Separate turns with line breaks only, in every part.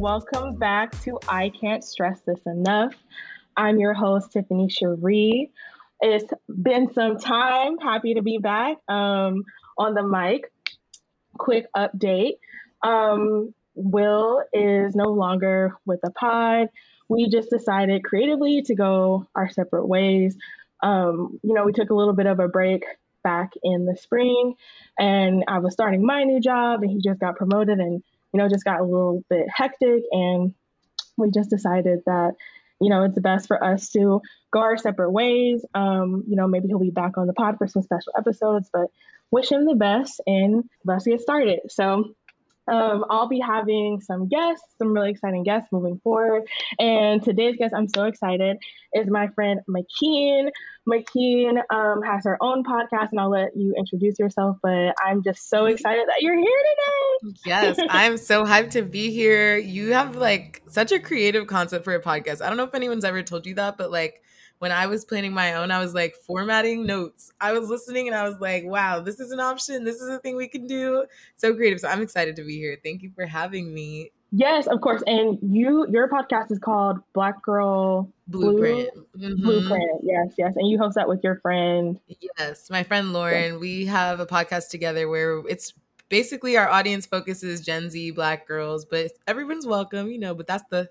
welcome back to I Can't Stress This Enough. I'm your host, Tiffany Cherie. It's been some time. Happy to be back um, on the mic. Quick update um, Will is no longer with the pod. We just decided creatively to go our separate ways. Um, you know, we took a little bit of a break back in the spring, and I was starting my new job, and he just got promoted and you know, just got a little bit hectic. And we just decided that, you know, it's best for us to go our separate ways. Um, you know, maybe he'll be back on the pod for some special episodes, but wish him the best and let's get started. So um, I'll be having some guests, some really exciting guests moving forward. And today's guest, I'm so excited, is my friend McKeen. McKeen um, has her own podcast, and I'll let you introduce yourself. But I'm just so excited that you're here today.
Yes, I'm so hyped to be here. You have like such a creative concept for a podcast. I don't know if anyone's ever told you that, but like when I was planning my own, I was like formatting notes. I was listening and I was like, wow, this is an option. This is a thing we can do. So creative. So I'm excited to be here. Thank you for having me.
Yes, of course. And you your podcast is called Black Girl
Blueprint.
Blue, mm-hmm. Blueprint. Yes, yes. And you host that with your friend.
Yes, my friend Lauren. Yes. We have a podcast together where it's basically our audience focuses Gen Z black girls, but everyone's welcome, you know, but that's the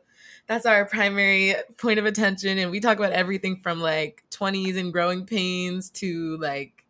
that's our primary point of attention and we talk about everything from like 20s and growing pains to like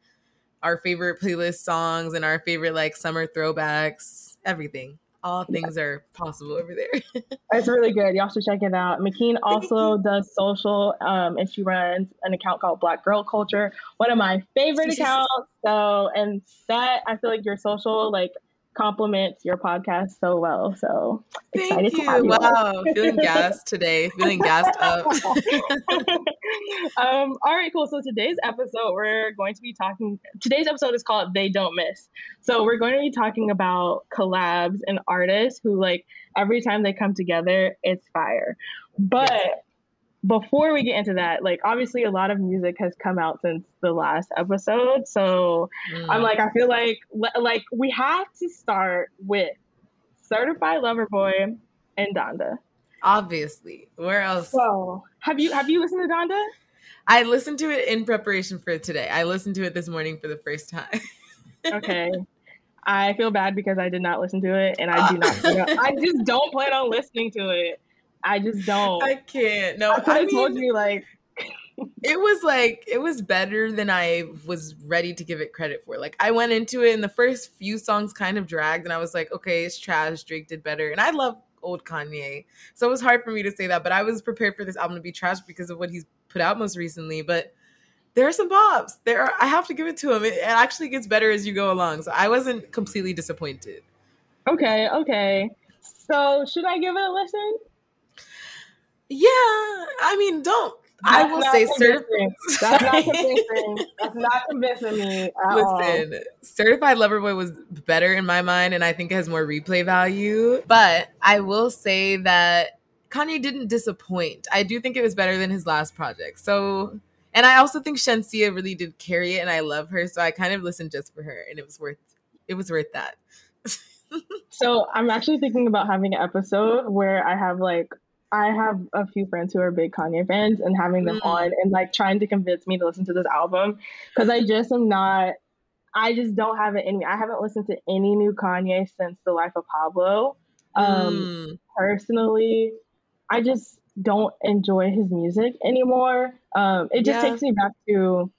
our favorite playlist songs and our favorite like summer throwbacks everything. All things yeah. are possible over there.
It's really good. Y'all should check it out. Mckeen also does social um, and she runs an account called black girl culture one of my favorite accounts. So and that i feel like your social like complements your podcast so well. So
Thank you. you wow, feeling gassed today, feeling gassed up.
um, all right, cool. So today's episode, we're going to be talking. Today's episode is called "They Don't Miss." So we're going to be talking about collabs and artists who, like, every time they come together, it's fire. But yes before we get into that, like obviously a lot of music has come out since the last episode. So mm. I'm like, I feel like like we have to start with Certified Lover Boy and Donda.
Obviously. Where else?
So have you have you listened to Donda?
I listened to it in preparation for today. I listened to it this morning for the first time.
okay. I feel bad because I did not listen to it and I do not I just don't plan on listening to it. I just don't.
I can't. No,
I could have told you like
it was like it was better than I was ready to give it credit for. Like I went into it and the first few songs kind of dragged and I was like, okay, it's trash. Drake did better. And I love old Kanye. So it was hard for me to say that, but I was prepared for this album to be trash because of what he's put out most recently. But there are some bops. There are I have to give it to him. It, it actually gets better as you go along. So I wasn't completely disappointed.
Okay, okay. So should I give it a listen?
Yeah, I mean, don't. That's I will say certified.
That's not convincing. That's not convincing me. Listen, all.
Certified Lover Boy was better in my mind, and I think it has more replay value. But I will say that Kanye didn't disappoint. I do think it was better than his last project. So, and I also think Shenseea really did carry it, and I love her. So I kind of listened just for her, and it was worth. It was worth that.
so I'm actually thinking about having an episode where I have like I have a few friends who are big Kanye fans and having them mm. on and like trying to convince me to listen to this album because I just am not. I just don't have it in me. I haven't listened to any new Kanye since The Life of Pablo. Um, mm. Personally, I just don't enjoy his music anymore. Um, it just yeah. takes me back to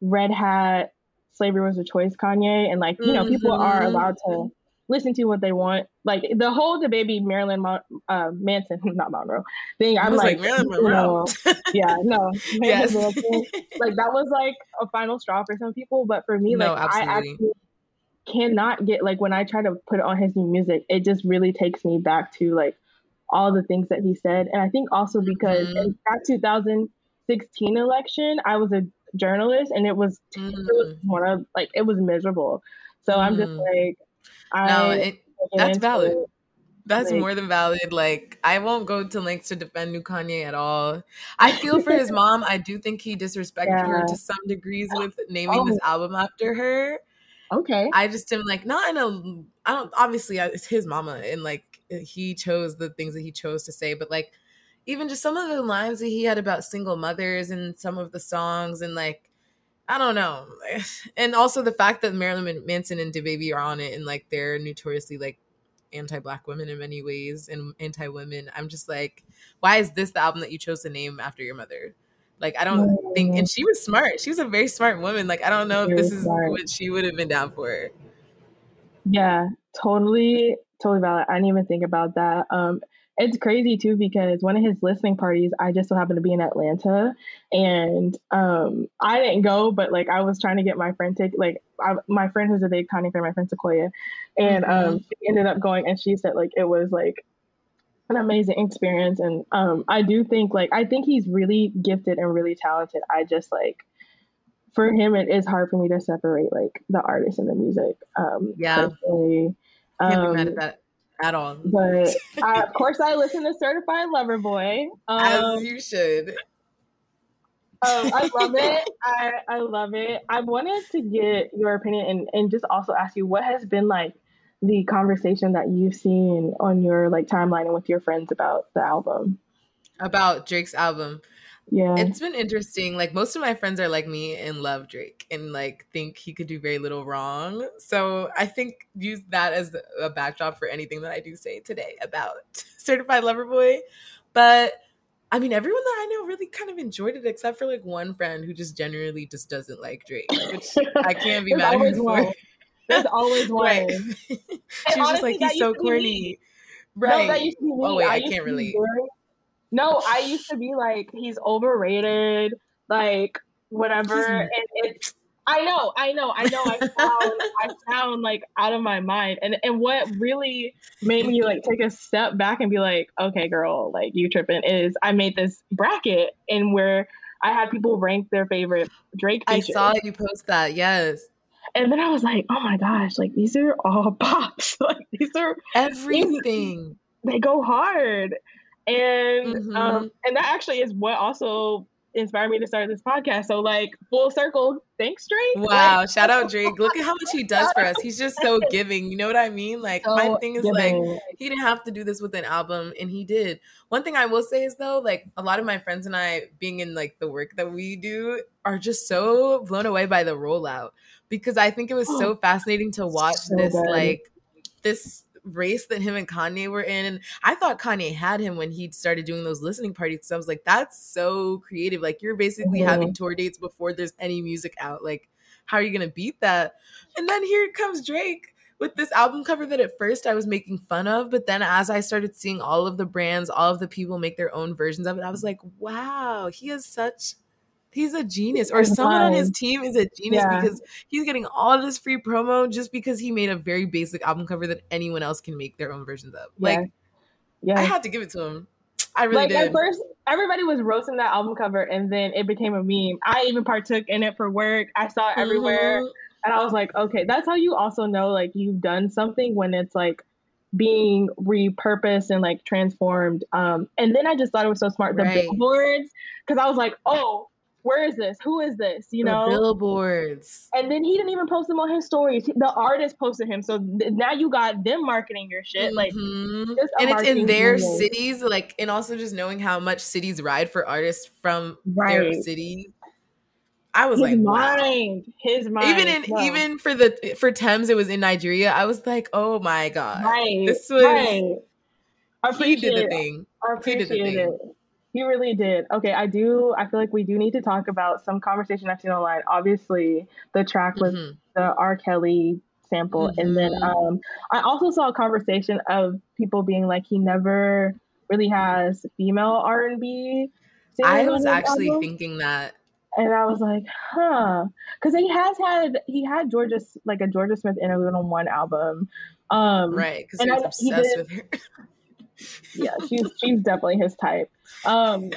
Red Hat, Slavery Was a Choice Kanye, and like you know, mm-hmm. people are mm-hmm. allowed to listen to what they want. Like the whole DaBaby Marilyn Mon- uh, Manson, not Monroe thing. I'm like, like Marilyn Monroe. Yeah, no, yes. like that was like a final straw for some people, but for me, no, like absolutely. I actually cannot get like when I try to put on his new music, it just really takes me back to like all the things that he said, and I think also because mm-hmm. in that 2016 election, I was a journalist, and it was mm-hmm. it was mm. one of like it was miserable. So mm-hmm. I'm just mm. Like
no, it, that's valid. It. That's like, more than valid. Like, I won't go to lengths to defend new Kanye at all. I feel for his mom. I do think he disrespected yeah. her to some degrees uh, with naming oh. this album after her.
Okay.
I just am like, not in a, I don't, obviously, it's his mama and like, he chose the things that he chose to say, but like even just some of the lines that he had about single mothers and some of the songs and like I don't know. And also the fact that Marilyn Manson and DaBaby are on it and like they're notoriously like anti-black women in many ways and anti-women. I'm just like, why is this the album that you chose to name after your mother? Like I don't think and she was smart. She was a very smart woman. Like I don't know if this is smart. what she would have been down for.
Yeah, totally, totally valid. I didn't even think about that. Um it's crazy too because one of his listening parties, I just so happened to be in Atlanta, and um, I didn't go, but like I was trying to get my friend take like I, my friend who's a big Kanye fan, my friend Sequoia, and um, mm-hmm. um, she ended up going, and she said like it was like an amazing experience, and um, I do think like I think he's really gifted and really talented. I just like for him, it is hard for me to separate like the artist and the music. Um,
yeah. Personally. Can't be mad at um, that at all.
But I, of course, I listen to Certified Lover Boy.
Um, As you should.
Um, I love it. I, I love it. I wanted to get your opinion and, and just also ask you what has been like the conversation that you've seen on your like timeline and with your friends about the album.
About Drake's album.
Yeah.
It's been interesting. Like most of my friends are like me and love Drake and like think he could do very little wrong. So I think use that as a backdrop for anything that I do say today about Certified Lover Boy. But I mean, everyone that I know really kind of enjoyed it, except for like one friend who just generally just doesn't like Drake, which I can't be mad at her for.
There's always one.
Right. She's just like, he's so corny. Right. No, oh wait, I, I can't relate.
No, I used to be like, he's overrated, like whatever. and it's I know, I know, I know. I sound, I sound like out of my mind, and and what really made me like take a step back and be like, okay, girl, like you tripping is I made this bracket and where I had people rank their favorite Drake.
Features. I saw you post that, yes.
And then I was like, oh my gosh, like these are all pops, like these are
everything.
These, they go hard and mm-hmm. um, and that actually is what also inspired me to start this podcast. So like full circle, thanks Drake.
Wow, like, shout out Drake. Look at how much he does for us. He's just so giving. You know what I mean? Like so my thing is giving. like he didn't have to do this with an album and he did. One thing I will say is though, like a lot of my friends and I being in like the work that we do are just so blown away by the rollout because I think it was so fascinating to watch so this good. like this race that him and Kanye were in. And I thought Kanye had him when he started doing those listening parties. So I was like, that's so creative. Like you're basically mm-hmm. having tour dates before there's any music out. Like, how are you gonna beat that? And then here comes Drake with this album cover that at first I was making fun of, but then as I started seeing all of the brands, all of the people make their own versions of it, I was like, wow, he has such he's a genius or someone on his team is a genius yeah. because he's getting all this free promo just because he made a very basic album cover that anyone else can make their own versions of. Yeah. Like, yeah, I had to give it to him. I really like, did.
At first, everybody was roasting that album cover, and then it became a meme. I even partook in it for work. I saw it everywhere, mm-hmm. and I was like, okay, that's how you also know like you've done something when it's like being repurposed and like transformed. Um, and then I just thought it was so smart the right. billboards because I was like, oh, where is this? Who is this? You know,
the billboards.
And then he didn't even post them on his stories. The artist posted him, so th- now you got them marketing your shit. Like,
mm-hmm. and it's in their cities. Like, and also just knowing how much cities ride for artists from right. their cities. I was
his
like,
mind, wow. his mind.
Even in wow. even for the for Tems, it was in Nigeria. I was like, oh my god,
right,
this was.
Right.
He did the thing.
I appreciate he did the thing. it. He really did. Okay, I do. I feel like we do need to talk about some conversation I've seen online. Obviously, the track with mm-hmm. the R. Kelly sample, mm-hmm. and then mm-hmm. um, I also saw a conversation of people being like, he never really has female R and B.
I was actually album. thinking that,
and I was like, huh, because he has had he had Jorja like a Jorja Smith interlude on one album, um,
right? Because he was obsessed he did, with her.
yeah, she's she's definitely his type. Um,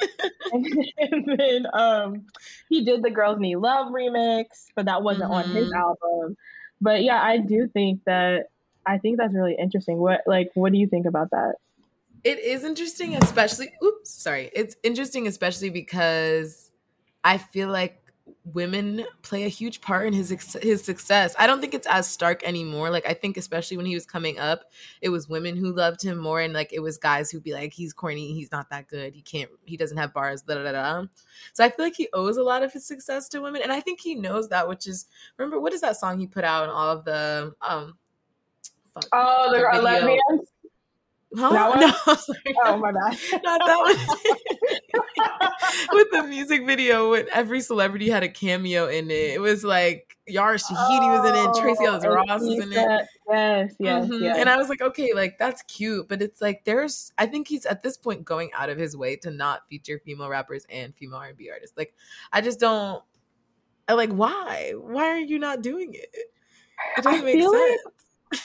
and, and, then um, he did the Girls Need Love remix, but that wasn't mm-hmm. on his mm-hmm. album. But yeah, I do think that I think that's really interesting. What like what do you think about that?
It is interesting, especially oops, sorry. It's interesting especially because I feel like women play a huge part in his his success. I don't think it's as stark anymore. Like I think especially when he was coming up, it was women who loved him more and like it was guys who'd be like he's corny, he's not that good. He can't he doesn't have bars da da da. So I feel like he owes a lot of his success to women and I think he knows that which is remember what is that song he put out and all of the um
fuck, Oh, the, the.
Huh? No,
oh my bad.
Not that one. with the music video, with every celebrity had a cameo in it. It was like Yara Shahidi oh, was in it, Tracee Ellis oh, Ross was in it.
Yes, yes, mm-hmm. yes.
And I was like, okay, like that's cute, but it's like there's. I think he's at this point going out of his way to not feature female rappers and female R and B artists. Like, I just don't. I like why? Why are you not doing it? It doesn't I make sense. Like-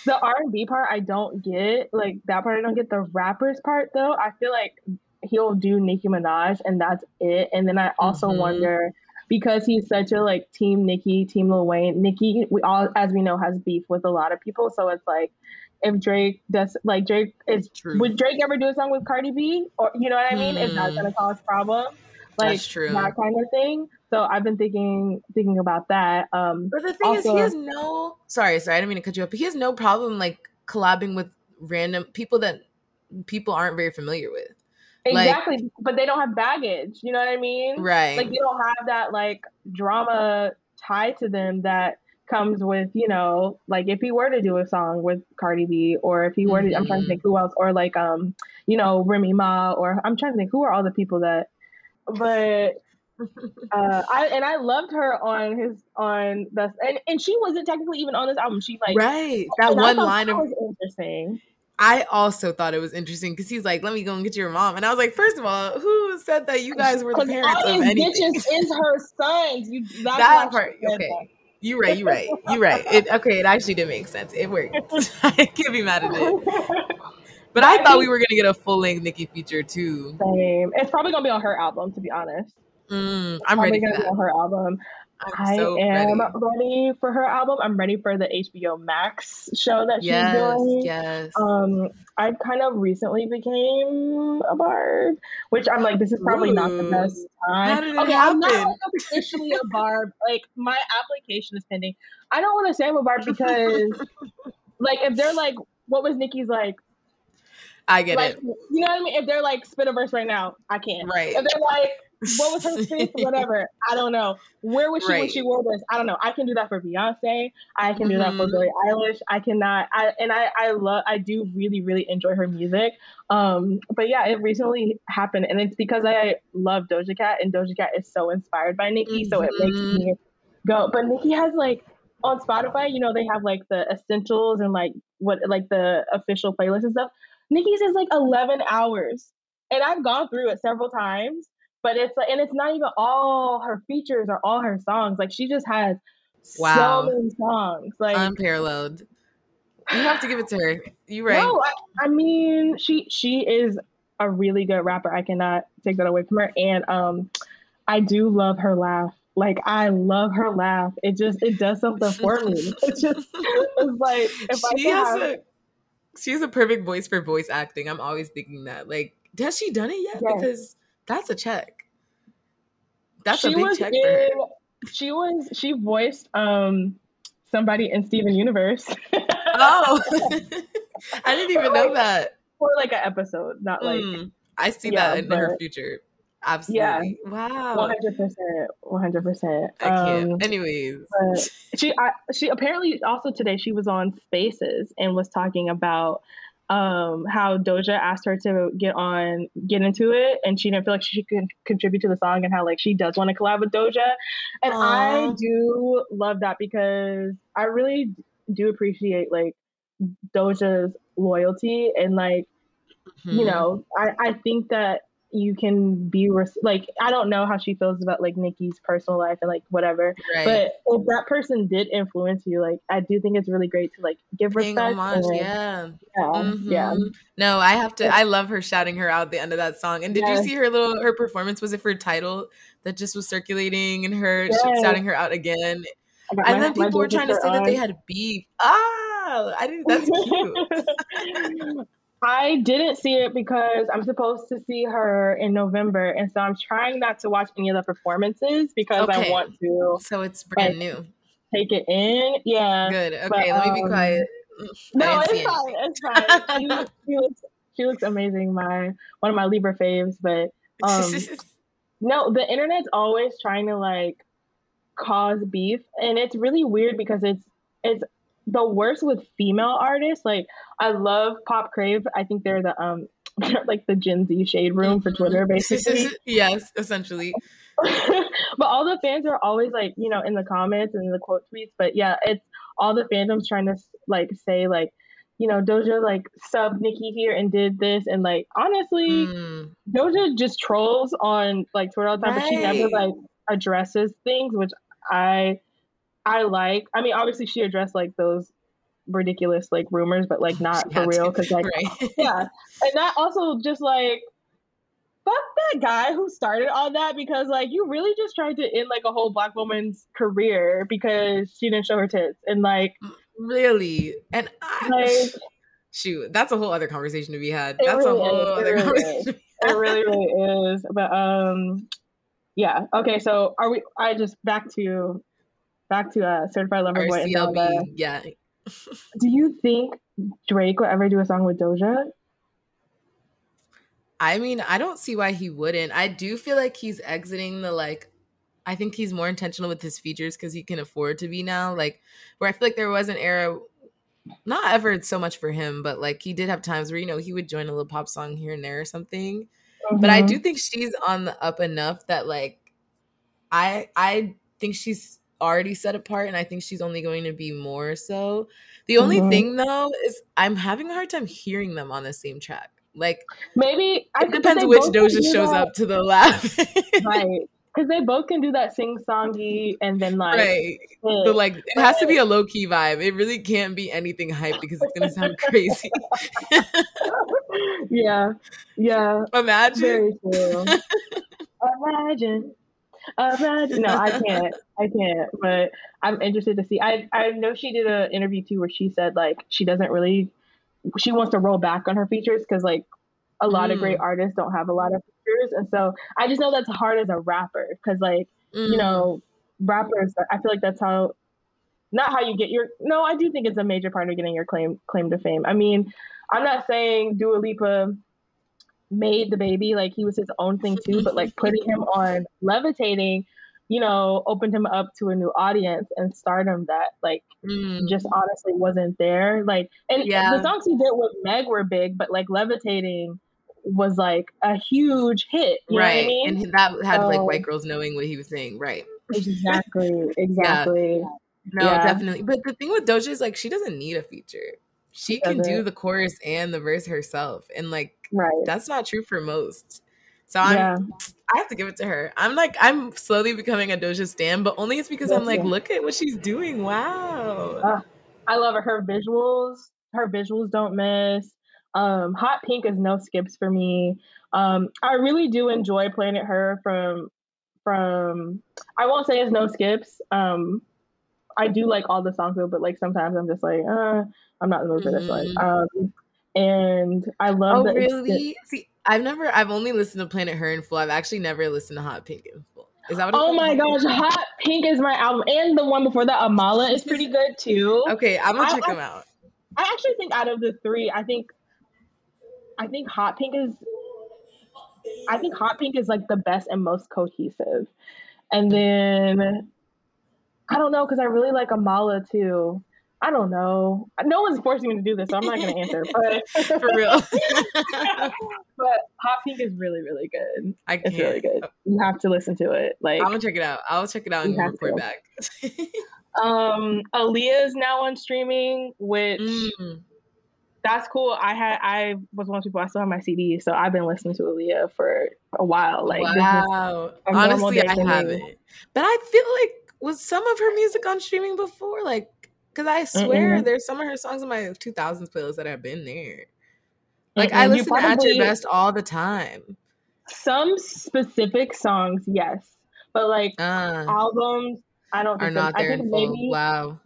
the R and B part I don't get. Like that part I don't get. The rappers part though, I feel like he'll do Nicki Minaj and that's it. And then I also mm-hmm. wonder because he's such a like team Nicki, team Lil Wayne. Nicki, we all as we know has beef with a lot of people. So it's like if Drake does like Drake is True. would Drake ever do a song with Cardi B or you know what I mean? Mm. Is that gonna cause problems? Like that kind of thing. So I've been thinking thinking about that. Um,
but the thing also, is, he has no. Sorry, sorry, I didn't mean to cut you up. But he has no problem like collabing with random people that people aren't very familiar with.
Exactly, like, but they don't have baggage. You know what I mean?
Right.
Like they don't have that like drama tied to them that comes with you know like if he were to do a song with Cardi B or if he were to mm-hmm. I'm trying to think who else or like um you know Remy Ma or I'm trying to think who are all the people that but uh, I and I loved her on his on the and, and she wasn't technically even on this album. She like
right that one line of
interesting.
I also thought it was interesting because he's like, "Let me go and get your mom," and I was like, first of all, who said that you guys were the parents of anything?"
Bitches is her sons. You
that part, okay. That. You right, you right, you right. It okay. It actually did make sense. It worked. I can't be mad at it. But I, I thought we were gonna get a full length Nicki feature too.
Same. It's probably gonna be on her album, to be honest.
Mm, I'm ready for that.
her album. I'm so I am ready. ready. for her album. I'm ready for the HBO Max show that
yes,
she's doing.
Yes.
Um, I kind of recently became a barb, which I'm like, this is probably Ooh. not the best time.
How did it okay, happen? I'm not
officially a barb. Like my application is pending. I don't want to say I'm a barb because, like, if they're like, what was Nicki's like?
I get
like,
it.
You know what I mean? If they're like spit a verse right now, I can't.
Right.
If they're like what was her face? Whatever. I don't know. Where was she right. when she wore this? I don't know. I can do that for Beyonce. I can do mm-hmm. that for mm-hmm. Billie Eilish. I cannot. I and I I love. I do really really enjoy her music. Um, but yeah, it recently happened, and it's because I love Doja Cat, and Doja Cat is so inspired by Nicki, mm-hmm. so it makes mm-hmm. me go. But Nicki has like on Spotify, you know, they have like the essentials and like what like the official playlist and stuff. Nicki's is like 11 hours. And I've gone through it several times but it's like, and it's not even all her features or all her songs. Like she just has wow. so many songs, like
unparalleled. You have to give it to her. You right?
No, I, I mean she she is a really good rapper. I cannot take that away from her, and um, I do love her laugh. Like I love her laugh. It just it does something for me. It just it's like if she I has
have, a she has a perfect voice for voice acting. I'm always thinking that. Like, has she done it yet? Yes. Because that's a check. That's she a big check in, for her.
She was she voiced um somebody in Steven Universe.
oh, I didn't even know that.
For like an episode, not like. Mm,
I see yeah, that in but, her future. Absolutely. Yeah. Wow. One hundred
percent. One hundred percent.
I can't. Um, Anyways,
she I, she apparently also today she was on Spaces and was talking about um, how Doja asked her to get on, get into it, and she didn't feel like she could contribute to the song, and how like she does want to collab with Doja, and Aww. I do love that because I really do appreciate like Doja's loyalty and like hmm you know I I think that you can be res- like I don't know how she feels about like Nicki's personal life and like whatever. Right. But if that person did influence you, like I do think it's really great to like give respect.
Homage,
and,
yeah.
Yeah, mm-hmm. yeah.
No, I have to I love her shouting her out at the end of that song. And did yes. you see her little her performance was it for title that just was circulating and her yes. shouting her out again. And then people were trying to say on. that they had beef. Ah, I didn't that's cute.
I didn't see it because I'm supposed to see her in November, and so I'm trying not to watch any of the performances because okay. I want to.
So it's brand like, new.
Take it in, yeah.
Good. Okay, but, let me be um, quiet.
No, it's fine. It's fine. she, she, looks, she looks amazing. My one of my Libra faves, but um, no, the internet's always trying to like cause beef, and it's really weird because it's it's the worst with female artists. Like I love Pop Crave. I think they're the um they're like the Gen Z shade room for Twitter, basically.
yes, essentially.
but all the fans are always like, you know, in the comments and the quote tweets. But yeah, it's all the fandoms trying to like say like, you know, Doja like sub Nicki here and did this, and like honestly, mm. Doja just trolls on like Twitter all the time, right. but she never like addresses things, which I I like. I mean, obviously she addressed like those ridiculous like rumors, but like not for real because like right. yeah, and that also just like fuck that guy who started all that because like you really just tried to end like a whole black woman's career because she didn't show her tits and like
really and I, like, shoot that's a whole other conversation to be had that's really a whole is, other
it conversation it really really is but um yeah okay so are we i just back to back to uh, Certified Lover Boy.
CLB, yeah.
do you think Drake will ever do a song with Doja?
I mean, I don't see why he wouldn't. I do feel like he's exiting the like. I think he's more intentional with his features because he can afford to be now. Like, where I feel like there was an era, not ever so much for him, but like he did have times where you know he would join a little pop song here and there or something. Mm-hmm. But I mm-hmm. do think she's on the up enough that like, I I think she's already set apart and I think she's only going to be more so. The only mm-hmm. thing though is I'm having a hard time hearing them on the same track. Like
maybe
it depends which Doja shows that. up to the left.
right. Because they both can do that sing songy and then like
right. But like it has to be a low key vibe. It really can't be anything hype because it's gonna sound crazy.
yeah. Yeah.
Imagine.
Imagine. Imagine. No, I can't. I can't. But I'm interested to see. I I know she did an interview too where she said like she doesn't really she wants to roll back on her features because like a lot mm. of great mm. artists don't have a lot of features, and so I just know that's hard as a rapper because like mm. you know rappers. I feel like that's how not how you get your no i do think it's a major part of getting your claim claim to fame i mean i'm not saying Dua Lipa made the baby like he was his own thing too but like putting him on levitating you know opened him up to a new audience and stardom that like mm. just honestly wasn't there like and yeah. the songs he did with meg were big but like levitating was like a huge hit
right
I mean?
and that had so, like white girls knowing what he was saying right
exactly exactly yeah.
no yeah. definitely but the thing with doja is like she doesn't need a feature she can do the chorus and the verse herself and like right. that's not true for most. So i'm yeah. i have to give it to her. I'm like i'm slowly becoming a doja stan but only it's because i'm like look at what she's doing wow. Uh,
i love her. Her visuals her visuals don't miss. Um hot pink is no skips for me. Um i really do enjoy planet her from from i won't say it's no skips um I do like all the songs though, but like sometimes I'm just like, uh, I'm not in the mood for this one. Mm-hmm. Um, and I love.
Oh, really? See, I've never. I've only listened to Planet Her in full. I've actually never listened to Hot Pink in full. Is that what?
Oh my gosh, Hot Pink is my album, and the one before that, Amala, is pretty good too.
Okay, I'm gonna I, check I, them out.
I actually think out of the three, I think, I think Hot Pink is. I think Hot Pink is like the best and most cohesive, and then I don't know because I really like Amala too. I don't know. No one's forcing me to do this, so I'm not going to answer. But
for real,
but Hot Pink is really, really good. I can't. It's really good. You have to listen to it. Like
I'm gonna check it out. I'll check it out and report back.
um, Aaliyah is now on streaming, which. Mm. That's cool. I had I was one of people I still have my CD, so I've been listening to Aaliyah for a while. Like
wow, honestly, I haven't. But I feel like was some of her music on streaming before? Like, because I swear mm there's some of her songs in my 2000s playlist that have been there. Like, mm I listen to At Your Best all the time.
Some specific songs, yes, but like uh, albums, I don't think
are not there.
maybe,
wow.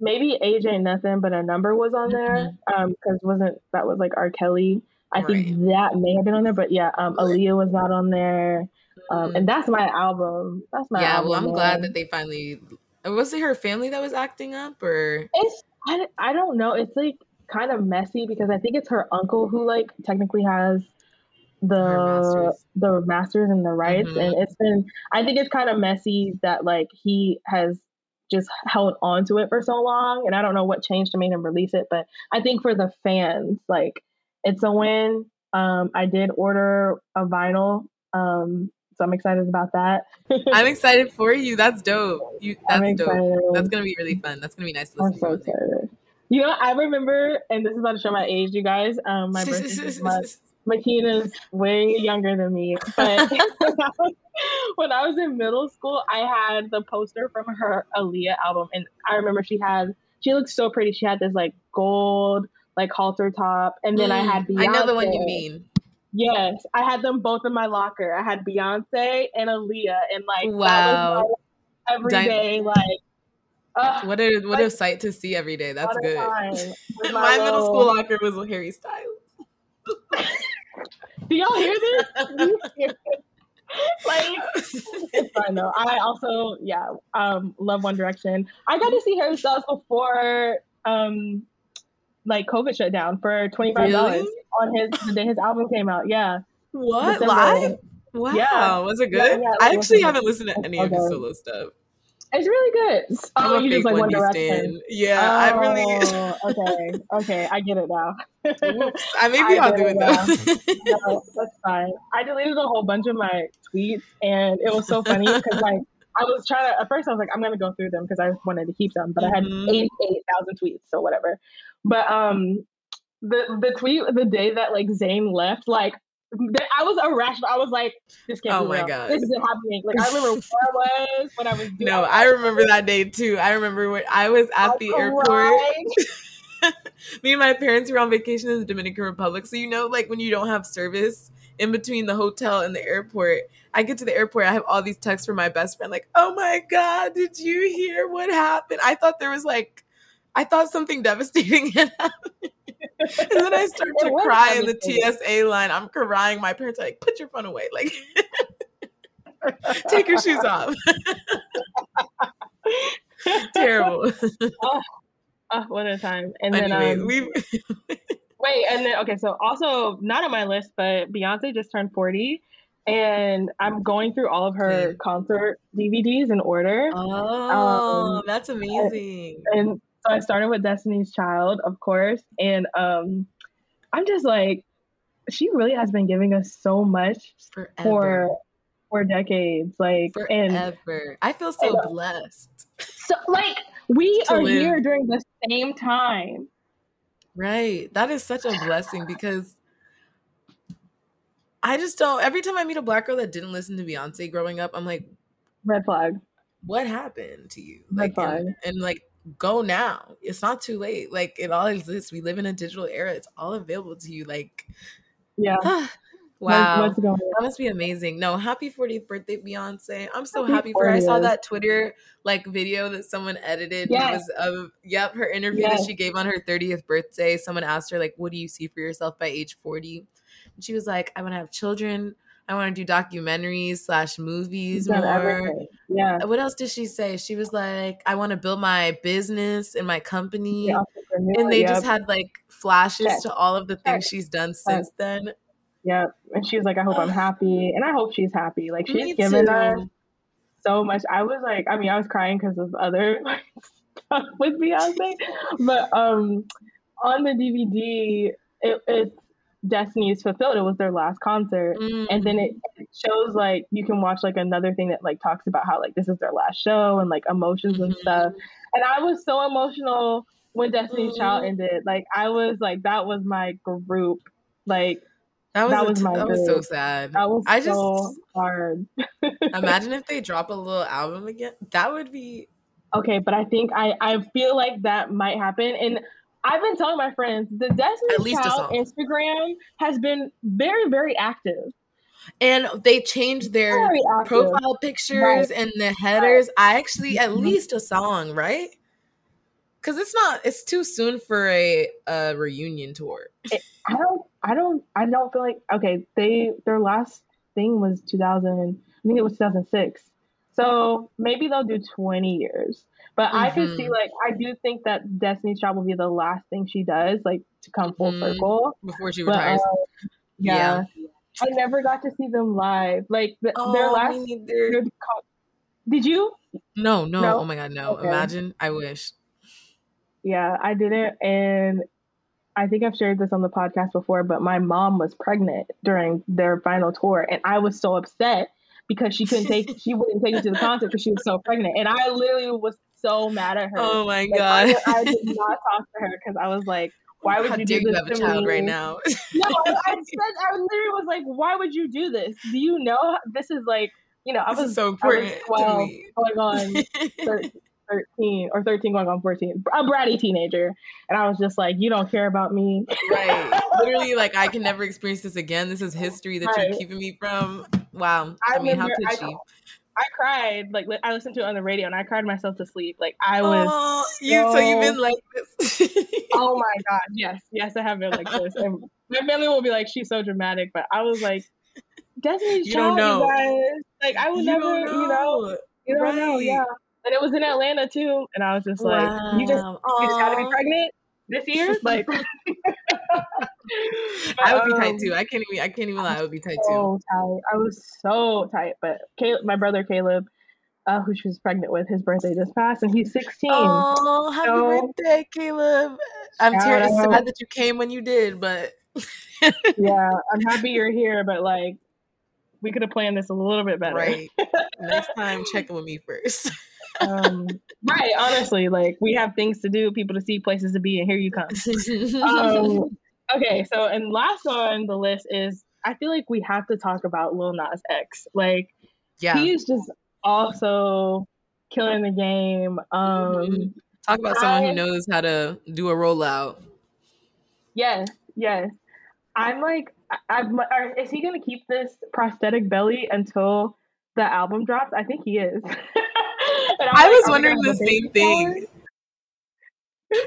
maybe age ain't nothing, but a number was on there.
Mm-hmm.
Um, because wasn't that was like R. Kelly. I
Right.
think that may have been on there, but yeah, um, Aaliyah was not on there. Um,
Mhm.
and that's my album. That's my album.
yeah,
album.
well, I'm glad that they finally. Was it her family that was acting up, or
It's I, I don't know. It's like kind of messy because I think it's her uncle who like technically has the
masters.
the masters and the rights,
Mhm.
and it's been. I think it's kind of messy that like he has just held on to it for so long, and I don't know what changed to make him release it, but I think for the fans, like it's a win. Um, I did order a vinyl, um, so I'm excited about that.
I'm excited for you. That's dope. You that's dope. That's gonna be really fun. That's gonna be nice to listen I'm
so
to.
excited. You know, I remember, and this is about to show my age, you guys. Um, my birthday this month. Makina's way younger than me, but when, I was, when I was in middle school, I had the poster from her Aaliyah album, and I remember she had she looked so pretty. She had this like gold like halter top, and then I had
Mm,
Beyonce.
I know the one you mean.
Yes, I had them both in my locker. I had Beyonce and Aaliyah, and like that
Wow.
was my every day like. ugh,
What a what a sight to see every day. That's good.
with
My middle school locker was with Harry Styles.
Do y'all hear this? Do you hear it? like it's fine though. I also yeah um love One Direction. I got to see Harry Styles before um like COVID shut down for twenty five dollars
Really?
on his the day his album came out. Yeah,
What
December.
live? Wow,
Yeah.
was it good?
yeah,
I
it was
actually haven't listened to any
so
of his solo stuff.
It's really good.
I'm
Oh,
a
you
big
just like One
Wendy stan. Yeah, I oh, really.
Oh, okay, okay, I get it now.
Oops. I maybe
I
I'll do
it no, that's fine. I deleted a whole bunch of my tweets, and it was so funny because like I was trying to. At first, I was like, I'm gonna go through them because I wanted to keep them, but I had
Mhm.
eighty eight thousand tweets, so whatever. But um, the the tweet the day that like Zayn left, like I was irrational. I was like, this can't
Oh
be
my
real.
God.
This isn't happening. Like I remember where I was when I was doing.
no, I remember that day too. I remember when I was at the airport. Me and my parents were on vacation in the Dominican Republic. So you know, like when you don't have service in between the hotel and the airport, I get to the airport. I have all these texts from my best friend, like, "Oh my god, did you hear what happened?" I thought there was like, I thought something devastating had happened. and then I start to cry in the. TSA line. I'm crying. My parents are like, "Put your phone away, like, take your shoes off." Terrible.
Oh, what a time! And
Anyways,
then um,
we
Wait, and then okay, so also not on my list, but Beyonce just turned 40 and I'm going through all of her concert DVDs in order.
Oh,
Um,
that's amazing.
And so I started with Destiny's Child, of course, and um I'm just like she really has been giving us so much
Forever.
for for decades like and
Forever. I feel so
and-
blessed.
so like we are
live.
here during the same time.
Right. That is such a blessing because I just don't. Every time I meet a black girl that didn't listen to Beyonce growing up, I'm like,
Red flag.
what happened to you?
Red
Like,
flag.
and, and like, go now. It's not too late. Like, it all exists. We live in a digital era. It's all available to you. Like,
Yeah. Ah.
Wow.
What's, what's going?
That must be amazing. No, happy 40th birthday, Beyonce. I'm so
Happy
happy for her. I saw that Twitter like video that someone edited. and It was of yep, her interview
Yes.
that she gave on her 30th birthday. Someone asked her, like, what do you see for yourself by age 40? And she was like, I want to have children. I want to do documentaries slash movies more.
everything. Yeah.
What else did she say? She was like, I want to build my business and my company.
The
And they
yep.
just had like flashes
Check.
to all of the things
Check.
she's done since then.
Yeah, and she was like, "I hope I'm happy," and I hope she's happy. Like she's
Me
given
too.
us so much. I was like, I mean, I was crying because of other like, stuff with Beyonce, but um, on the DVD, it, it's Destiny's Fulfilled. It was their last concert, and then it, it shows like you can watch like another thing that like talks about how like this is their last show and like emotions and
Mhm.
stuff. And I was so emotional when Destiny's Child
Mhm.
ended. Like I was like, that was my group. Like
That was,
That was
t-
my
that was so sad.
That was
I just
so hard.
imagine if they drop a little album again. That would be
Okay, but I think I I feel like that might happen, and I've been telling my friends the Destiny's Child. Instagram has been very very active.
and they changed their profile pictures and the headers. I actually at
Mhm.
least a song, right? Because it's not. It's too soon for a, a reunion tour.
It, I don't. I don't. I don't feel like. Okay, they their last thing was 2000. I think it was 2006. So maybe they'll do 20 years. But mm-hmm. I can see like I do think that Destiny's Child will be the last thing she does, like to come full mm-hmm. circle
before she retires. But, uh,
yeah. yeah. I never got to see them live. Like the, oh, their last. Their, did you?
No, no, no. Oh my god, no. Okay. Imagine. I wish.
Yeah, I didn't, and I think I've shared this on the podcast before, but my mom was pregnant during their final tour, and I was so upset because she couldn't take, she wouldn't take me to the concert because she was so pregnant, and I literally was so mad at her.
Oh my like, god!
I, I, did not talk to her because I was like, "Why would
How
you do
this
you
have a child me? right now?"
no, I, I, said I literally was like, "Why would you do this? Do you know this is like, you know, I was
so important. I was
12 going on 13 or 13 going on 14 a bratty teenager and i was just like you don't care about me
right literally like i can never experience this again this is history that right. you're keeping me from wow i, I mean how could she?
I cried like I listened to it on the radio and I cried myself to sleep. Like I was. Oh,
so, you so you've been like this.
oh my god! Yes, yes, I have been like this. And my family will be like, "She's so dramatic," but I was like, "Destiny's Child, you guys." Like I would you never, know. you know, you don't right. know, yeah and it was in Atlanta too. And I was just like, wow. you just you just to be pregnant this year, like.
I would be um, tight too. I can't even. I can't even lie. I would be tight so
too. Tight. I was so tight. But Caleb, my brother Caleb, uh, who she was pregnant with, his birthday just passed, and he's 16.
Oh, happy so, birthday, Caleb! I'm terribly sad that you came when you did, but
yeah, I'm happy you're here. But like, we could have planned this a little bit better.
Right. Next time, check with me first
um, right, honestly, like we have things to do, people to see, places to be, and here you come. um, okay, so and last on the list is I feel like we have to talk about Lil Nas X. Like, yeah, he's just also killing the game. Um, mm-hmm.
Talk about someone who knows how to do a rollout.
Yes, yes. I'm like, I, am is he gonna keep this prosthetic belly until the album drops? I think he is.
I was wondering the same thing.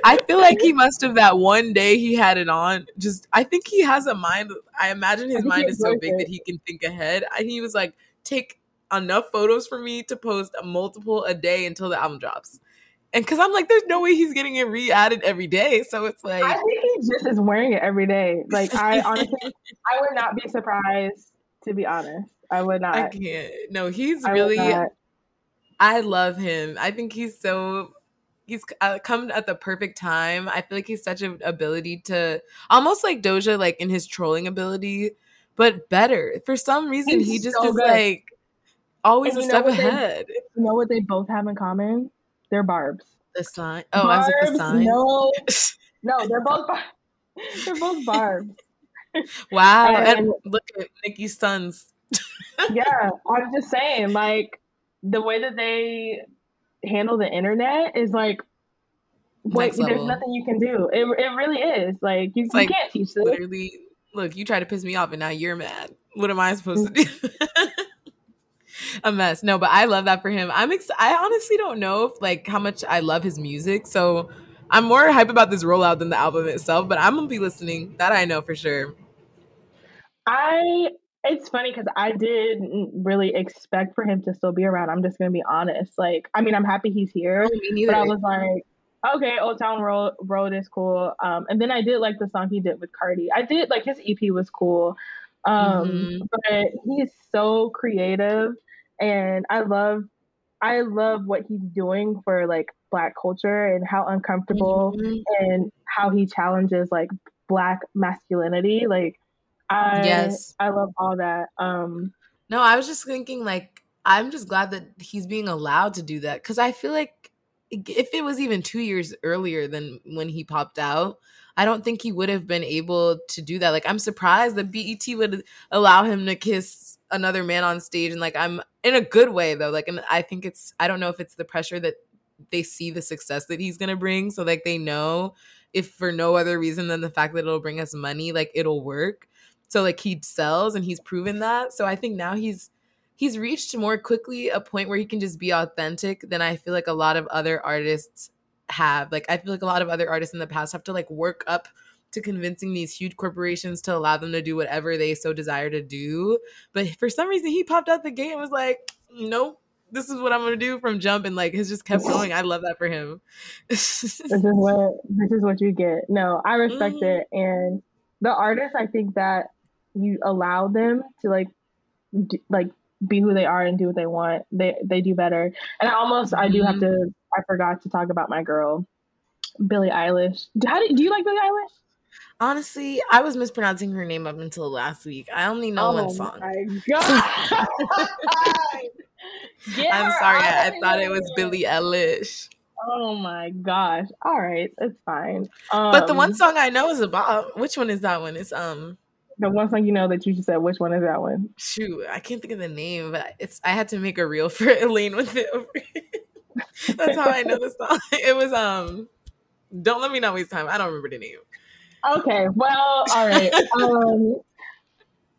I feel like he must have that one day he had it on. Just I think he has a mind. I imagine his mind is so big it. that he can think ahead. And he was like, take enough photos for me to post multiple a day until the album drops. And because I'm like, there's no way he's getting it re-added every day. So it's like I
think he just is wearing it every day. Like I honestly, I would not be surprised to be honest. I would not.
I can't. No, he's I really. I love him. I think he's so he's uh, come at the perfect time. I feel like he's such an ability to almost like Doja, like in his trolling ability, but better. For some reason, he's he just so is good. like always and a step ahead.
They, you know what they both have in common? They're barbs.
The sign. Oh, barbs, I was like the sign.
No, no, they're both. Bar- they're both barbs.
wow! And, and look at Nicki's sons.
yeah, I'm just saying, like the way that they handle the internet is like wait, there's nothing you can do. It, it really is. Like you, you like, can't teach this.
Literally, look, you try to piss me off and now you're mad. What am I supposed to do? a mess. No, but I love that for him. I'm ex- I honestly don't know if like how much I love his music. So I'm more hype about this rollout than the album itself, but I'm gonna be listening. That I know for sure.
I it's funny because I didn't really expect for him to still be around. I'm just gonna be honest. Like, I mean, I'm happy he's here, oh, but I was like, okay, Old Town Road, Road is cool. Um, and then I did like the song he did with Cardi. I did like his EP was cool. Um, mm-hmm. but he's so creative, and I love, I love what he's doing for like Black culture and how uncomfortable mm-hmm. and how he challenges like Black masculinity. Like I yes, I love all that. Um,
no, I was just thinking like I'm just glad that he's being allowed to do that because I feel like if it was even two years earlier than when he popped out, I don't think he would have been able to do that. Like I'm surprised that BET would allow him to kiss another man on stage and like I'm in a good way though. Like and I think it's I don't know if it's the pressure that they see the success that he's gonna bring. So like they know if for no other reason than the fact that it'll bring us money, like it'll work. So like he sells and he's proven that. So I think now he's he's reached more quickly a point where he can just be authentic than I feel like a lot of other artists have. Like I feel like a lot of other artists in the past have to like work up to convincing these huge corporations to allow them to do whatever they so desire to do. But for some reason, he popped out the gate and was like, "Nope, this is what I'm gonna do from jump," and like has just kept going. I love that for him.
this is what this is what you get. No, I respect mm. it, and the artists, I think that you allow them to like, d- like be who they are and do what they want. They they do better. And I almost. I do have mm-hmm. to. I forgot to talk about my girl, Billie Eilish. How do, do you like Billie Eilish?
Honestly, I was mispronouncing her name up until last week. I only know oh one song. I'm sorry. I, I thought it was Billie Eilish.
Oh my gosh. All right, it's fine.
Um, but the one um, song I know is about which one is that one? It's um
the one song you know that you just said. Which one is that one?
Shoot, I can't think of the name, but it's I had to make a reel for Elaine with it. That's how I know the song. It was um. Don't let me not waste time. I don't remember the name.
Okay. Well, all right. um,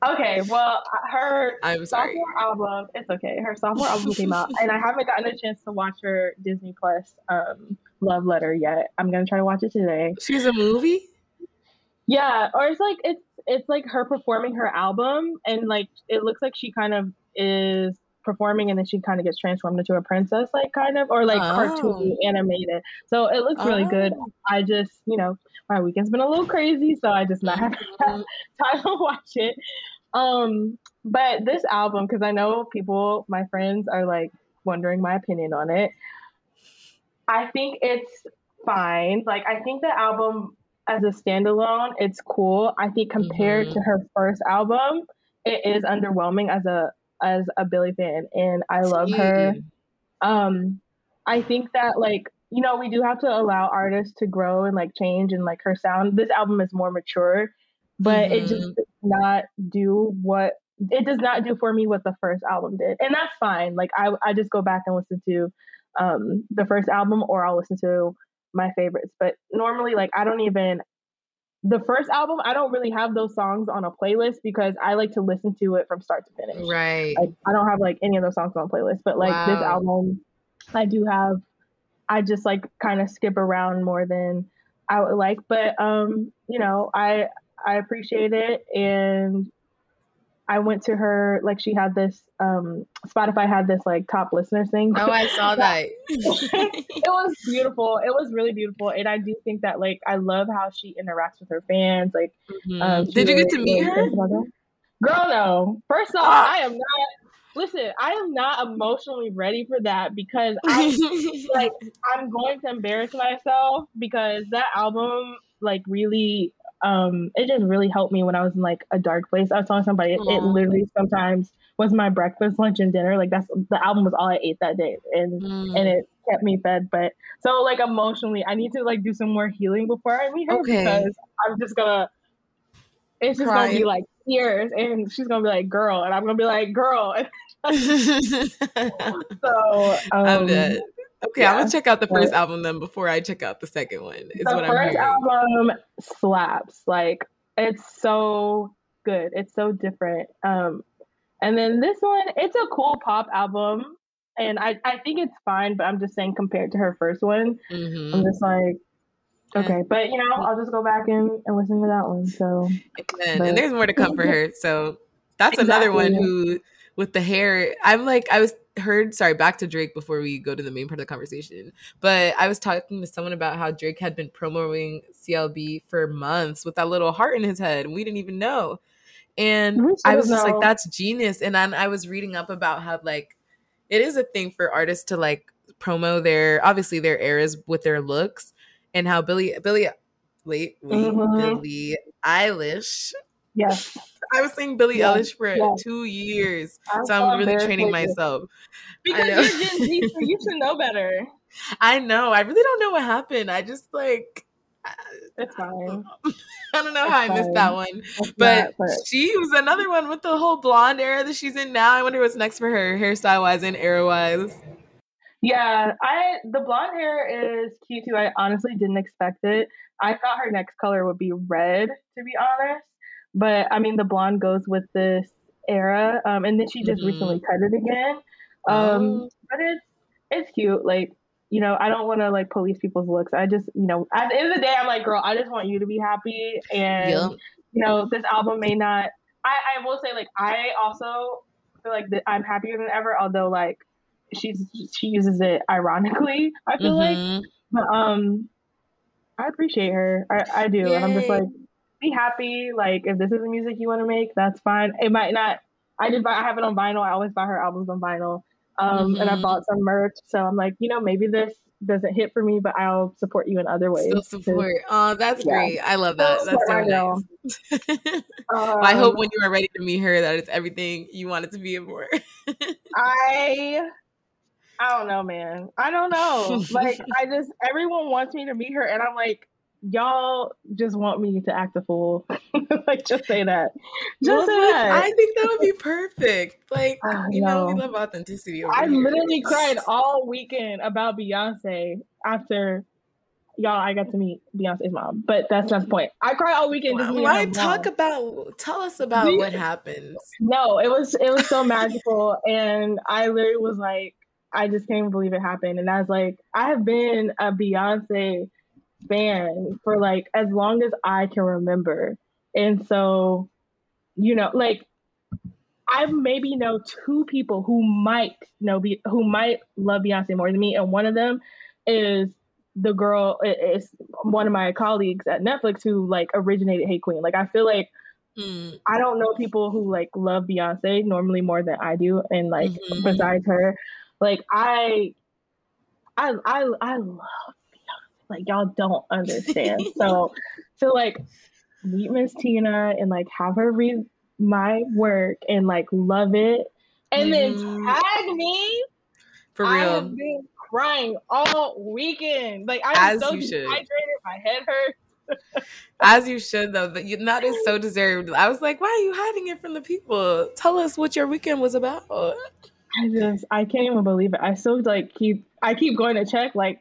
okay. Well, her I'm sorry. sophomore album. It's okay. Her sophomore album came out, and I haven't gotten a chance to watch her Disney Plus um, Love Letter yet. I'm gonna try to watch it today.
She's a movie.
Yeah, or it's like it's it's like her performing her album, and like it looks like she kind of is performing and then she kind of gets transformed into a princess like kind of or like oh. cartoon animated so it looks really oh. good i just you know my weekend's been a little crazy so i just not have mm-hmm. time to watch it um but this album because i know people my friends are like wondering my opinion on it i think it's fine like i think the album as a standalone it's cool i think compared mm-hmm. to her first album it is underwhelming as a as a Billie fan, and I love her. Um, I think that like you know we do have to allow artists to grow and like change and like her sound. This album is more mature, but mm-hmm. it just mm-hmm. does not do what it does not do for me what the first album did, and that's fine. Like I I just go back and listen to um the first album, or I'll listen to my favorites. But normally, like I don't even the first album, I don't really have those songs on a playlist because I like to listen to it from start to finish.
Right.
Like, I don't have like any of those songs on a playlist, but like wow. this album, I do have. I just like kind of skip around more than I would like, but um, you know, I I appreciate it, and I went to her like she had this um Spotify had this like top listeners thing.
Oh, I saw that.
it was beautiful. It was really beautiful, and I do think that like I love how she interacts with her fans. Like,
mm-hmm. um, did you get to meet her?
Girl, no. First off, ah. I am not. Listen, I am not emotionally ready for that because I like I'm going to embarrass myself because that album like really um, it just really helped me when I was in like a dark place. I was telling somebody it, it, literally sometimes was my breakfast, lunch, and dinner. Like that's the album was all I ate that day, and mm. and it kept me fed. But so like emotionally, I need to like do some more healing before I meet her okay. because I'm just gonna. It's just Crying. gonna be like tears, and she's gonna be like, "Girl," and I'm gonna be like, "Girl." so um.
Okay, yeah. I'm gonna check out the first album then before I check out the second one. Is
the
what
first album slaps. Like it's so good. It's so different. Um, and then this one, it's a cool pop album, and I I think it's fine. But I'm just saying compared to her first one, mm-hmm. I'm just like. Okay, but you know, I'll just go back and, and listen to that one. So,
and, and there's more to come for her. So that's exactly. another one who, with the hair, I'm like, I was heard sorry back to drake before we go to the main part of the conversation but i was talking to someone about how drake had been promoting clb for months with that little heart in his head and we didn't even know. And i was just like that's genius. And then i was reading up about how like it is a thing for artists to like promo their obviously their eras with their looks and how billie billie wait wait mm-hmm. billie eilish
Yes.
I was saying Billie yes. Eilish for yes. two years. I'm so I'm really training myself.
Because you're Gen Z, so you should know better.
I know. I really don't know what happened. I just like
it's fine.
I don't know it's how fine. I missed that one. but, but, she was another one with the whole blonde era that she's in now. I wonder what's next for her, hairstyle wise and era wise.
Yeah, I the blonde hair is cute too. I honestly didn't expect it. I thought her next color would be red, to be honest. But I mean, the blonde goes with this era, um, and then she just mm-hmm. recently cut it again. Um, oh. But it's it's cute. Like you know, I don't want to like police people's looks. I just, you know, at the end of the day, I'm like, girl, I just want you to be happy. And, yep. you know, this album may not, I, I will say, like, I also feel like that I'm happier than ever, although, like, she's, she uses it ironically, I feel mm-hmm. like. But, um, I appreciate her. I, I do. Yay. And I'm just like, be happy. Like, if this is the music you want to make, that's fine. It might not, I did buy, I have it on vinyl. I always buy her albums on vinyl. Um, mm-hmm. and I mm-hmm. bought some merch. So I'm like, you know, maybe this doesn't hit for me, but I'll support you in other ways.
Still support. Oh, that's yeah. great. I love that. That's so nice. um, I hope when you are ready to meet her that it's everything you want it to be and more.
I I don't know, man. I don't know. Like I just everyone wants me to meet her and I'm like, y'all just want me to act a fool. like, just say that. Just well, say that.
I think that would be perfect. Like, uh, you know, we love authenticity.
I here. literally cried all weekend about Beyonce after y'all. I got to meet Beyonce's mom, but that's not the point. I cried all weekend.
Why, why talk about? Tell us about what happened.
No, it was it was so magical, and I literally was like, I just can't believe it happened, and I was like, I have been a Beyonce fan for like as long as I can remember. And so, you know, like I maybe know two people who might know be who might love Beyonce more than me, and one of them is the girl is one of my colleagues at Netflix who like originated Hey Queen. Like I feel like mm. I don't know people who like love Beyonce normally more than I do, and like mm-hmm. besides her, like I, I I I love like y'all don't understand. so to like meet Miss Tina and like have her read my work and like love it and mm-hmm. then tag me.
For real. I
have been crying all weekend. Like I was As so dehydrated, my head hurts.
As you should though, but you not is so deserved. I was like, why are you hiding it from the people? Tell us what your weekend was about.
I just I can't even believe it. I still like keep I keep going to check like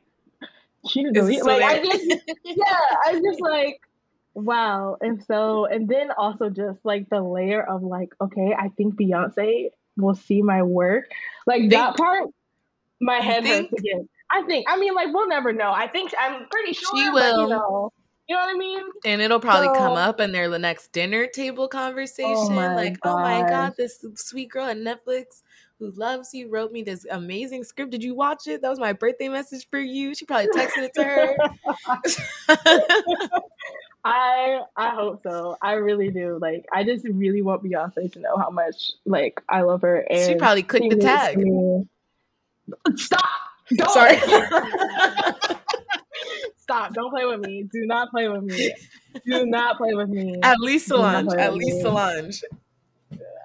she didn't delete. Like I just, yeah, I just like, wow. And so, and then also just like the layer of like, okay, I think Beyonce will see my work. Like think, that part, my head think, hurts again. I think. I mean, like we'll never know. I think I'm pretty sure she will. You know, you know what I mean?
And it'll probably so, come up in their the next dinner table conversation. Oh like, gosh. oh my god, this sweet girl at Netflix who loves you wrote me this amazing script. Did you watch it? That was my birthday message for you. She probably texted it to
her. I I hope so. I really do. Like I just really want Beyonce to know how much like I love her. And
she probably clicked the tag.
Me. Stop.
Don't. Sorry.
Stop. Don't play with me. Do not play with me. Do not play with me.
At least Solange. At least Solange.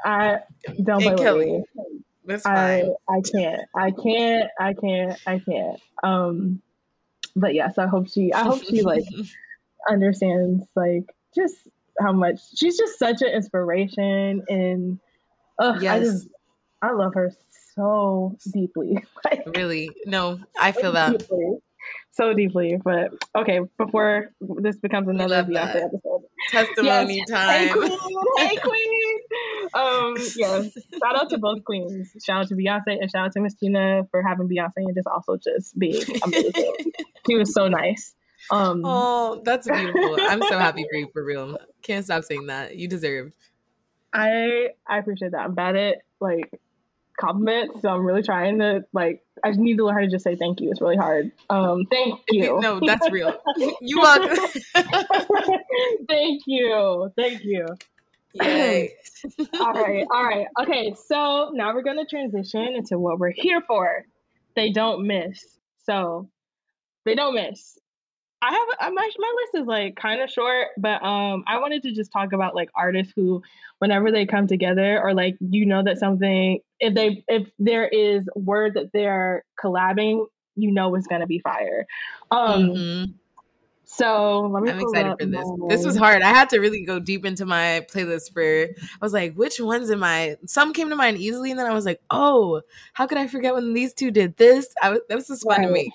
I don't and play Kelly. with me. That's fine. I I can't. I can't. I can't. I can't. Um, but yes, I hope she. I hope she like understands like just how much she's just such an inspiration and uh, yes. I just I love her so deeply.
like, really? No, I feel that. Deeply
so deeply. But okay, before this becomes another Beyonce episode,
testimony yes. time.
Hey queen, hey queen. Um, yes. Shout out to both queens. Shout out to Beyonce and shout out to Miss Tina for having Beyonce and just also just being amazing. she was so nice. Um,
oh, that's beautiful. I'm so happy for you for real. Can't stop saying that. You deserve.
I I appreciate that. I'm bad at like compliments, so I'm really trying to like. I need to learn how to just say thank you. It's really hard. Um, thank you.
no, that's real. You welcome.
thank you. Thank you.
Yay.
all right. All right. Okay. So now we're going to transition into what we're here for. They don't miss. So they don't miss. I have my my list is like kind of short, but um, I wanted to just talk about like artists who, whenever they come together, or like you know that something if they if there is word that they're collabing, you know it's gonna be fire. Um, mm-hmm. so let me.
I'm excited for this. My... This was hard. I had to really go deep into my playlist for. I was like, which ones am I? Some came to mind easily, and then I was like, oh, how could I forget when these two did this? I was. That was just fun right. to make.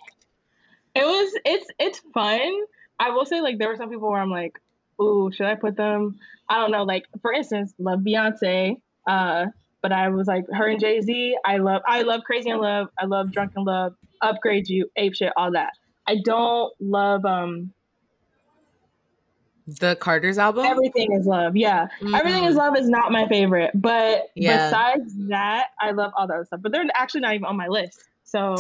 It was it's it's fun. I will say like there were some people where I'm like, ooh, should I put them? I don't know. Like for instance, love Beyonce. Uh, but I was like her and Jay Z. I love I love Crazy in Love. I love Drunk in Love. upgrade you, ape shit, all that. I don't love um
the Carter's album.
Everything is love. Yeah, mm-hmm. everything is love is not my favorite, but yeah. besides that, I love all that stuff. But they're actually not even on my list. So.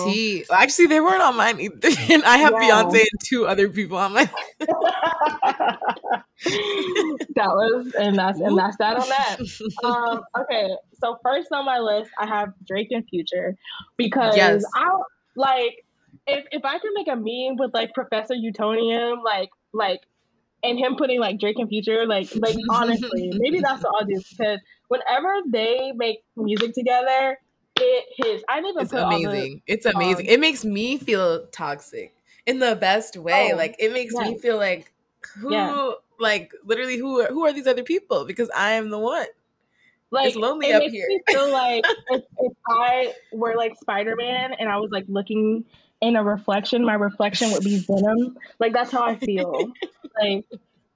Actually, they weren't on mine either. And I have yeah. Beyonce and two other people on my.
that was and that's and that's that on that. Um, okay, so first on my list, I have Drake and Future because yes. I like if if I can make a meme with like Professor Utonium, like like and him putting like Drake and Future, like like honestly, maybe that's what I'll do because whenever they make music together, it hits. I never.
It's amazing. The, it's amazing. Um, it makes me feel toxic in the best way. Oh, like it makes me feel like who, yeah. like literally who are, who are these other people? Because I am the one. Like it's lonely it up
makes
here.
Me feel like if, if I were like Spider Man and I was like looking in a reflection, my reflection would be Venom. Like that's how I feel. like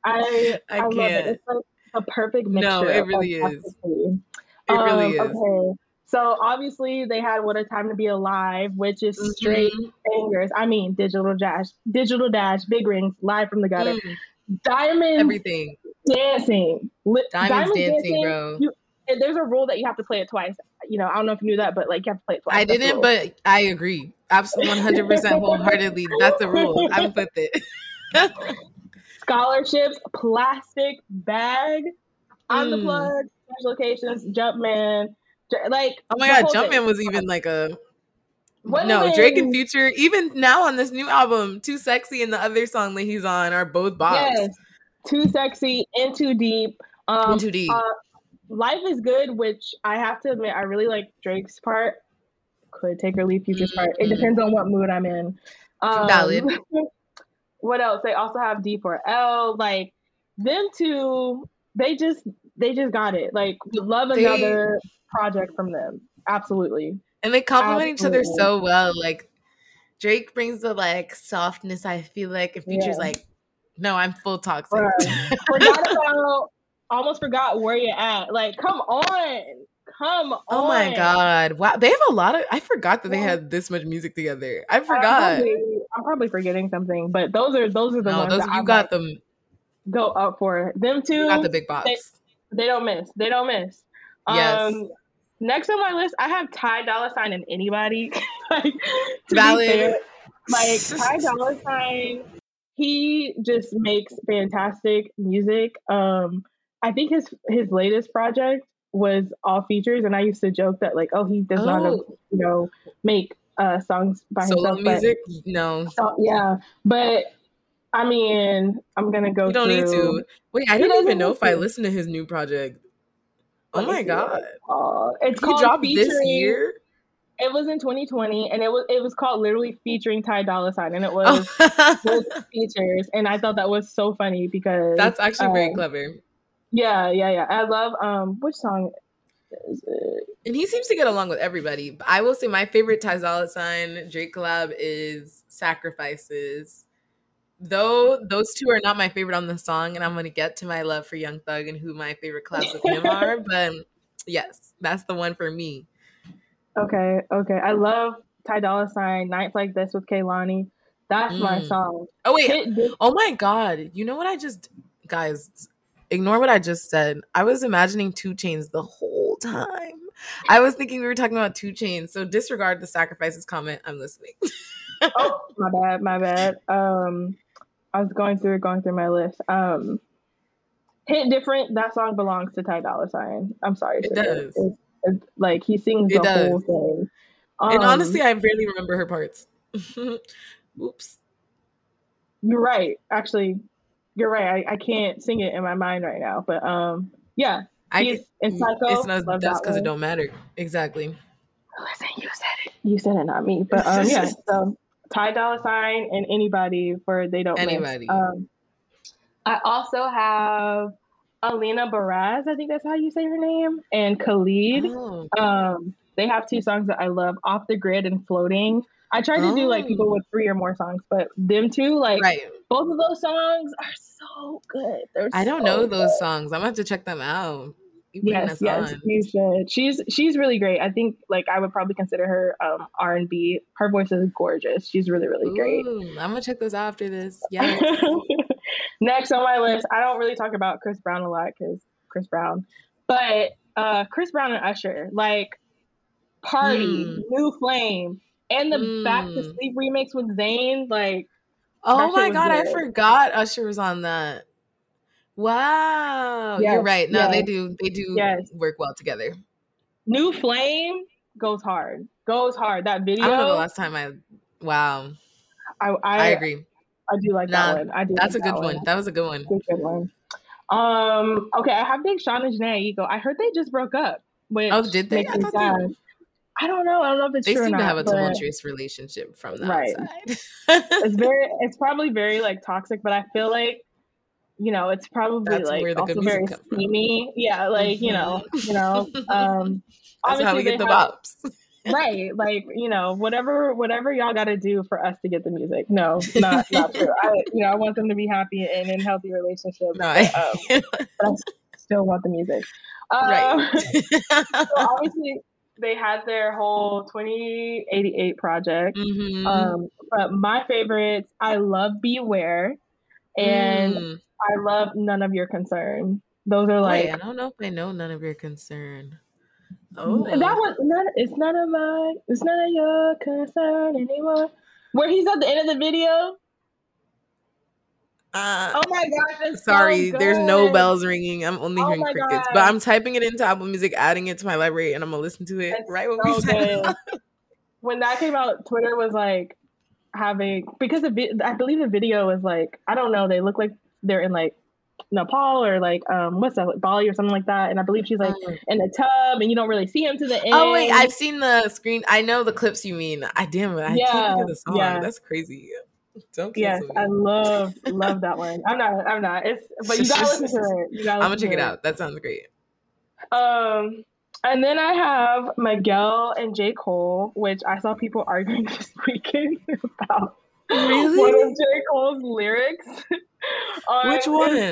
I I, I love it. It's like a perfect mixture. No,
it really is. It um, really is.
Okay. So obviously they had "What a Time to Be Alive," which is mm-hmm. straight bangers. I mean, digital dash, digital dash, big rings, live from the gutter, mm. diamond,
everything,
dancing,
diamonds dancing, dancing, bro.
You, there's a rule that you have to play it twice. You know, I don't know if you knew that, but like you have to play it twice.
I didn't, but I agree. Absolutely, 100 percent wholeheartedly. That's the rule. I'm with it.
Scholarships, plastic bag, on mm. the plug, special locations, Jumpman like,
oh my god, Jumpman thing. was even like a what no Drake and Future. Even now on this new album, Too Sexy and the other song that he's on are both bops. Yes,
Too Sexy and Too Deep. Um,
Too Deep.
Uh, Life is good, which I have to admit, I really like Drake's part. Could take or leave Future's mm-hmm. part. It depends on what mood I'm in. Um, Valid. what else? They also have D4L. Like them two, they just they just got it. Like love another. Project from them. Absolutely.
And they complement each other so well. Like Drake brings the like softness. I feel like if Future's yeah. like, no, I'm full toxic.
Right. forgot about. Almost forgot where you're at. Like, come on, come on.
Oh my god! Wow, they have a lot of. I forgot that yeah. they had this much music together. I forgot. I'm
probably, I'm probably forgetting something, but those are those are the no, ones those,
you I got them.
Go up for them too.
Got the big box.
They, they don't miss. They don't miss. Yes. Um, Next on my list, I have Ty Dolla Sign and anybody. like,
Valid. Fair,
like Ty Dolla Sign, he just makes fantastic music. Um, I think his his latest project was all features, and I used to joke that like, oh, he does oh. not, you know, make uh songs by Solo
himself. music, but, no.
So, yeah, but I mean, I'm gonna go.
You don't
through,
need to. Wait, I don't even know if I listened to his new project. Oh my god!
Uh, it's he called this year. It was in 2020, and it was it was called literally featuring Ty Dolla Sign, and it was oh. features, and I thought that was so funny because
that's actually um, very clever.
Yeah, yeah, yeah. I love um which song
and he seems to get along with everybody. I will say my favorite Ty Dolla Sign Drake collab is Sacrifices though those two are not my favorite on the song, and I'm gonna get to my love for Young Thug and who my favorite collabs with him are. But yes, that's the one for me.
Okay, okay. I love Ty Dolla Sign Nights Like This with Kehlani. That's mm. my song.
Oh wait. Oh my god. You know what I just guys ignore what I just said. I was imagining 2 Chainz the whole time. I was thinking we were talking about 2 Chainz. So disregard the sacrifices comment. I'm listening.
oh, my bad, my bad. Um I was going through going through my list. Um, Hit different. That song belongs to Ty Dolla Sign. I'm sorry.
It does. It's,
it's, like he sings it the does. whole thing.
Um, and honestly, I barely remember her parts. Oops.
You're right. Actually, you're right. I, I can't sing it in my mind right now. But um, yeah.
I in Psycho. It's not that's because it don't matter. Exactly.
Listen, you said it. You said it, not me. But um, yeah. So Ty Dolla Sign and anybody for they don't anybody. Um, I also have Alina Baraz, I think that's how you say her name, and Khalid. Oh. Um, they have two songs that I love, Off the Grid and Floating. I tried to oh. do like people oh. with three or more songs, but them two, like right. both of those songs are so good. They're
I don't
so
know
good.
those songs. I'm gonna have to check them out.
Yes, yes, on. you should. She's she's really great. I think like I would probably consider her um R and B. Her voice is gorgeous. She's really really Ooh, great.
I'm gonna check those out after this. Yeah.
Next on my list, I don't really talk about Chris Brown a lot because Chris Brown, but uh Chris Brown and Usher like party, mm. new flame, and the mm. Back to hmm. Sleep remix with Zayn. Like,
oh my god, good. I forgot Usher was on that. Wow, yes, you're right. No, yes. they do. They do yes. work well together.
New Flame goes hard. Goes hard. That video.
I don't know the last time I. Wow.
I I, I
agree.
I do like nah, that one. I do.
That's
like
a good one. one. That was a good one.
Good, good one. Um. Okay, I have Big Sean and Jhené Aiko. I heard they just broke up. Which
oh, did they? I,
they I don't know. I don't know if it's
they
true
seem
to
have a tumultuous relationship from the right. outside.
it's very. It's probably very like toxic, but I feel like you know, it's probably That's like also very steamy. Yeah, like you know, you know. Um,
That's how we get the bops.
right, like you know, whatever, whatever y'all got to do for us to get the music. No, not not true. I, you know, I want them to be happy and in healthy relationships. No, I, um, but I still want the music. right. Um, so obviously, they had their whole 2088 project. Mm-hmm. Um, but my favorites, I love Beware and mm. I love None of Your Concern. Those are like
Wait, I don't know if I know None of Your Concern. Oh,
that one. None, it's none of my. It's none of your concern anymore. Where he's at the end of the video. Uh, oh my gosh!
Sorry,
so
there's no bells ringing. I'm only oh hearing crickets, God. but I'm typing it into Apple Music, adding it to my library, and I'm gonna listen to it right when so we
said. when that came out, Twitter was like having because the I believe the video is like I don't know. They look like they're in like Nepal or like um what's that like Bali or something like that. And I believe she's like mm. in a tub and you don't really see him to the end.
Oh wait, I've seen the screen. I know the clips you mean. I damn it, I yeah, can't think of the song. Yeah. That's crazy.
Don't yes, me. I love love that one. I'm not. I'm not. It's but you gotta listen to it. You gotta
I'm gonna check it out. That sounds great.
Um, and then I have Miguel and J Cole, which I saw people arguing this weekend about
really?
one of J Cole's lyrics.
Which one?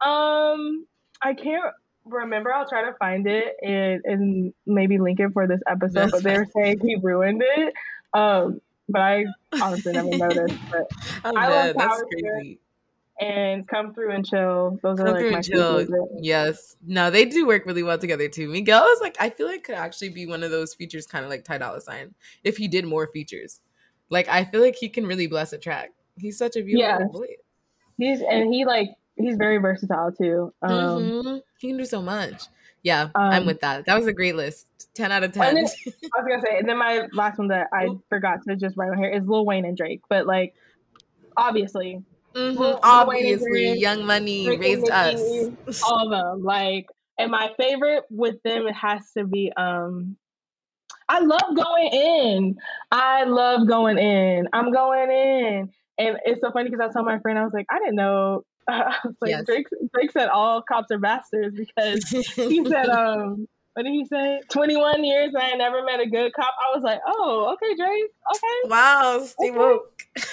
Um, I can't remember. I'll try to find it and, and maybe link it for this episode. That's but they're saying he ruined it. Um, but I honestly never noticed. But oh, I love that's crazy. And come through and chill. Those come are like my chill.
Yes. No, they do work really well together too. Miguel is like I feel like could actually be one of those features, kind of like Ty Dolla Sign, if he did more features. Like I feel like he can really bless a track. He's such a beautiful yeah. voice.
He's and he like he's very versatile too. Um,
mm-hmm. He can do so much. Yeah, um, I'm with that. That was a great list. Ten out of ten.
Then, I was gonna say, and then my last one that I forgot to just write on here is Lil Wayne and Drake. But like, obviously,
mm-hmm. Obviously, Young Money raised
us. All of them. Like, and my favorite with them it has to be um I love going in. I love going in. I'm going in. And it's so funny because I told my friend, I was like, I didn't know. Uh, like yes. Drake, Drake said all cops are bastards because he said, um, what did he say? 21 years and I never met a good cop. I was like, oh, okay, Drake. Okay.
Wow, Steve okay.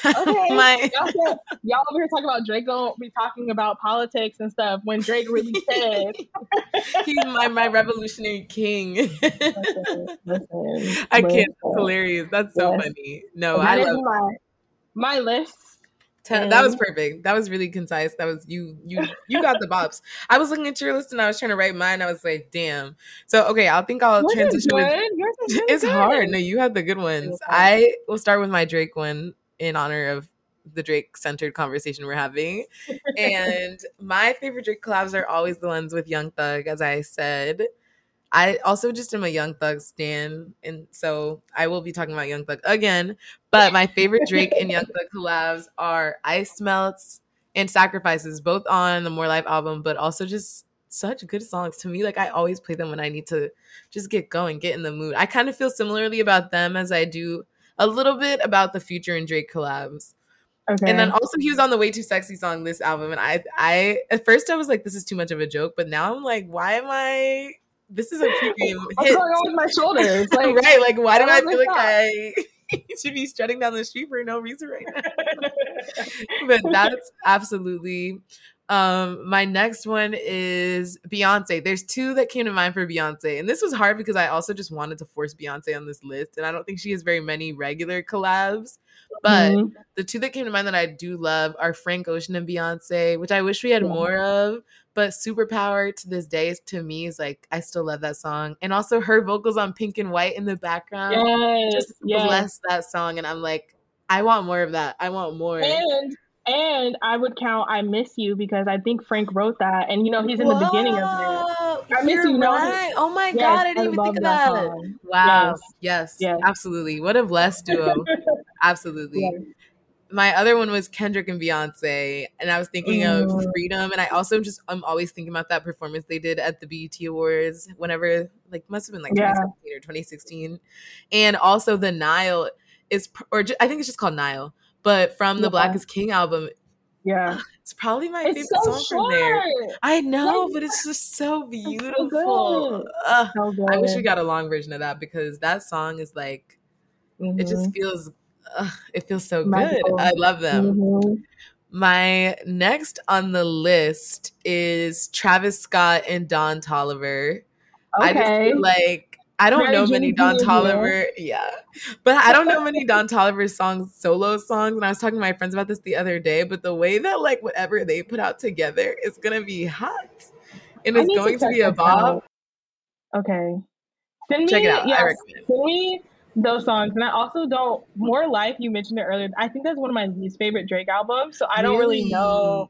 Okay. my... y'all, said, y'all over here talking about Drake don't be talking about politics and stuff when Drake really said.
He's my, my revolutionary king. listen, listen, I can't. It's hilarious. That's so yes. funny. No, that I love
my, my list
Ten, that was perfect. That was really concise. That was you. You you got the bops. I was looking at your list and I was trying to write mine. I was like, damn. So okay, I'll think I'll transition. With, it's good. hard. No, you had the good ones. I will start with my Drake one in honor of the Drake centered conversation we're having. and my favorite Drake collabs are always the ones with Young Thug, as I said. I also just am a Young Thug stan, and so I will be talking about Young Thug again. But my favorite Drake and Young Thug collabs are Ice Melts and Sacrifices, both on the More Life album, but also just such good songs to me. Like I always play them when I need to just get going, get in the mood. I kind of feel similarly about them as I do a little bit about the Future and Drake collabs. Okay. And then also he was on the Way Too Sexy song this album, and I I at first I was like, this is too much of a joke, but now I'm like, why am I this is a premium
What's going on with my shoulders?
Like, right? Like, why do I feel like I should be strutting down the street for no reason right now? but that's absolutely Um, my next one is Beyonce. There's two that came to mind for Beyonce, and this was hard because I also just wanted to force Beyonce on this list, and I don't think she has very many regular collabs. But mm-hmm. the two that came to mind that I do love are Frank Ocean and Beyonce, which I wish we had yeah. more of. But Superpower to this day is to me is like I still love that song, and also her vocals on Pink and White in the background yes, just yes. bless that song, and I'm like, I want more of that. I want more.
And and I would count "I Miss You" because I think Frank wrote that, and you know he's in Whoa, the beginning of it. I
miss you. Right. oh my yes, god, I didn't I even think of that. that wow. Yes. yes. yes, absolutely. What a blessed duo. absolutely. Yes my other one was Kendrick and Beyonce, and I was thinking mm. of Freedom, and I also just I'm always thinking about that performance they did at the BET Awards, whenever like must have been like yeah. 2017 or 2016, and also the Nile is or I think it's just called Nile, but from the yeah. Black is King album.
Yeah,
it's probably my it's favorite so song short. from there. I know, but it's just so beautiful. So so I wish we got a long version of that because that song is like, mm-hmm. it just mm-hmm. feels ugh, it feels so good. I love them. Mm-hmm. My next on the list is Travis Scott and Don Toliver. Okay. I just feel like I don't Mary know many Don Toliver. Yeah. But I don't know many Don Toliver songs, solo songs. And I was talking to my friends about this the other day. But the way that like whatever they put out together is gonna be hot. And it's going to, to be a bop.
Okay. Send Check me, it out. Yes, send me those songs. And I also don't more life, you mentioned it earlier. I think that's one of my least favorite Drake albums. So I don't really, really know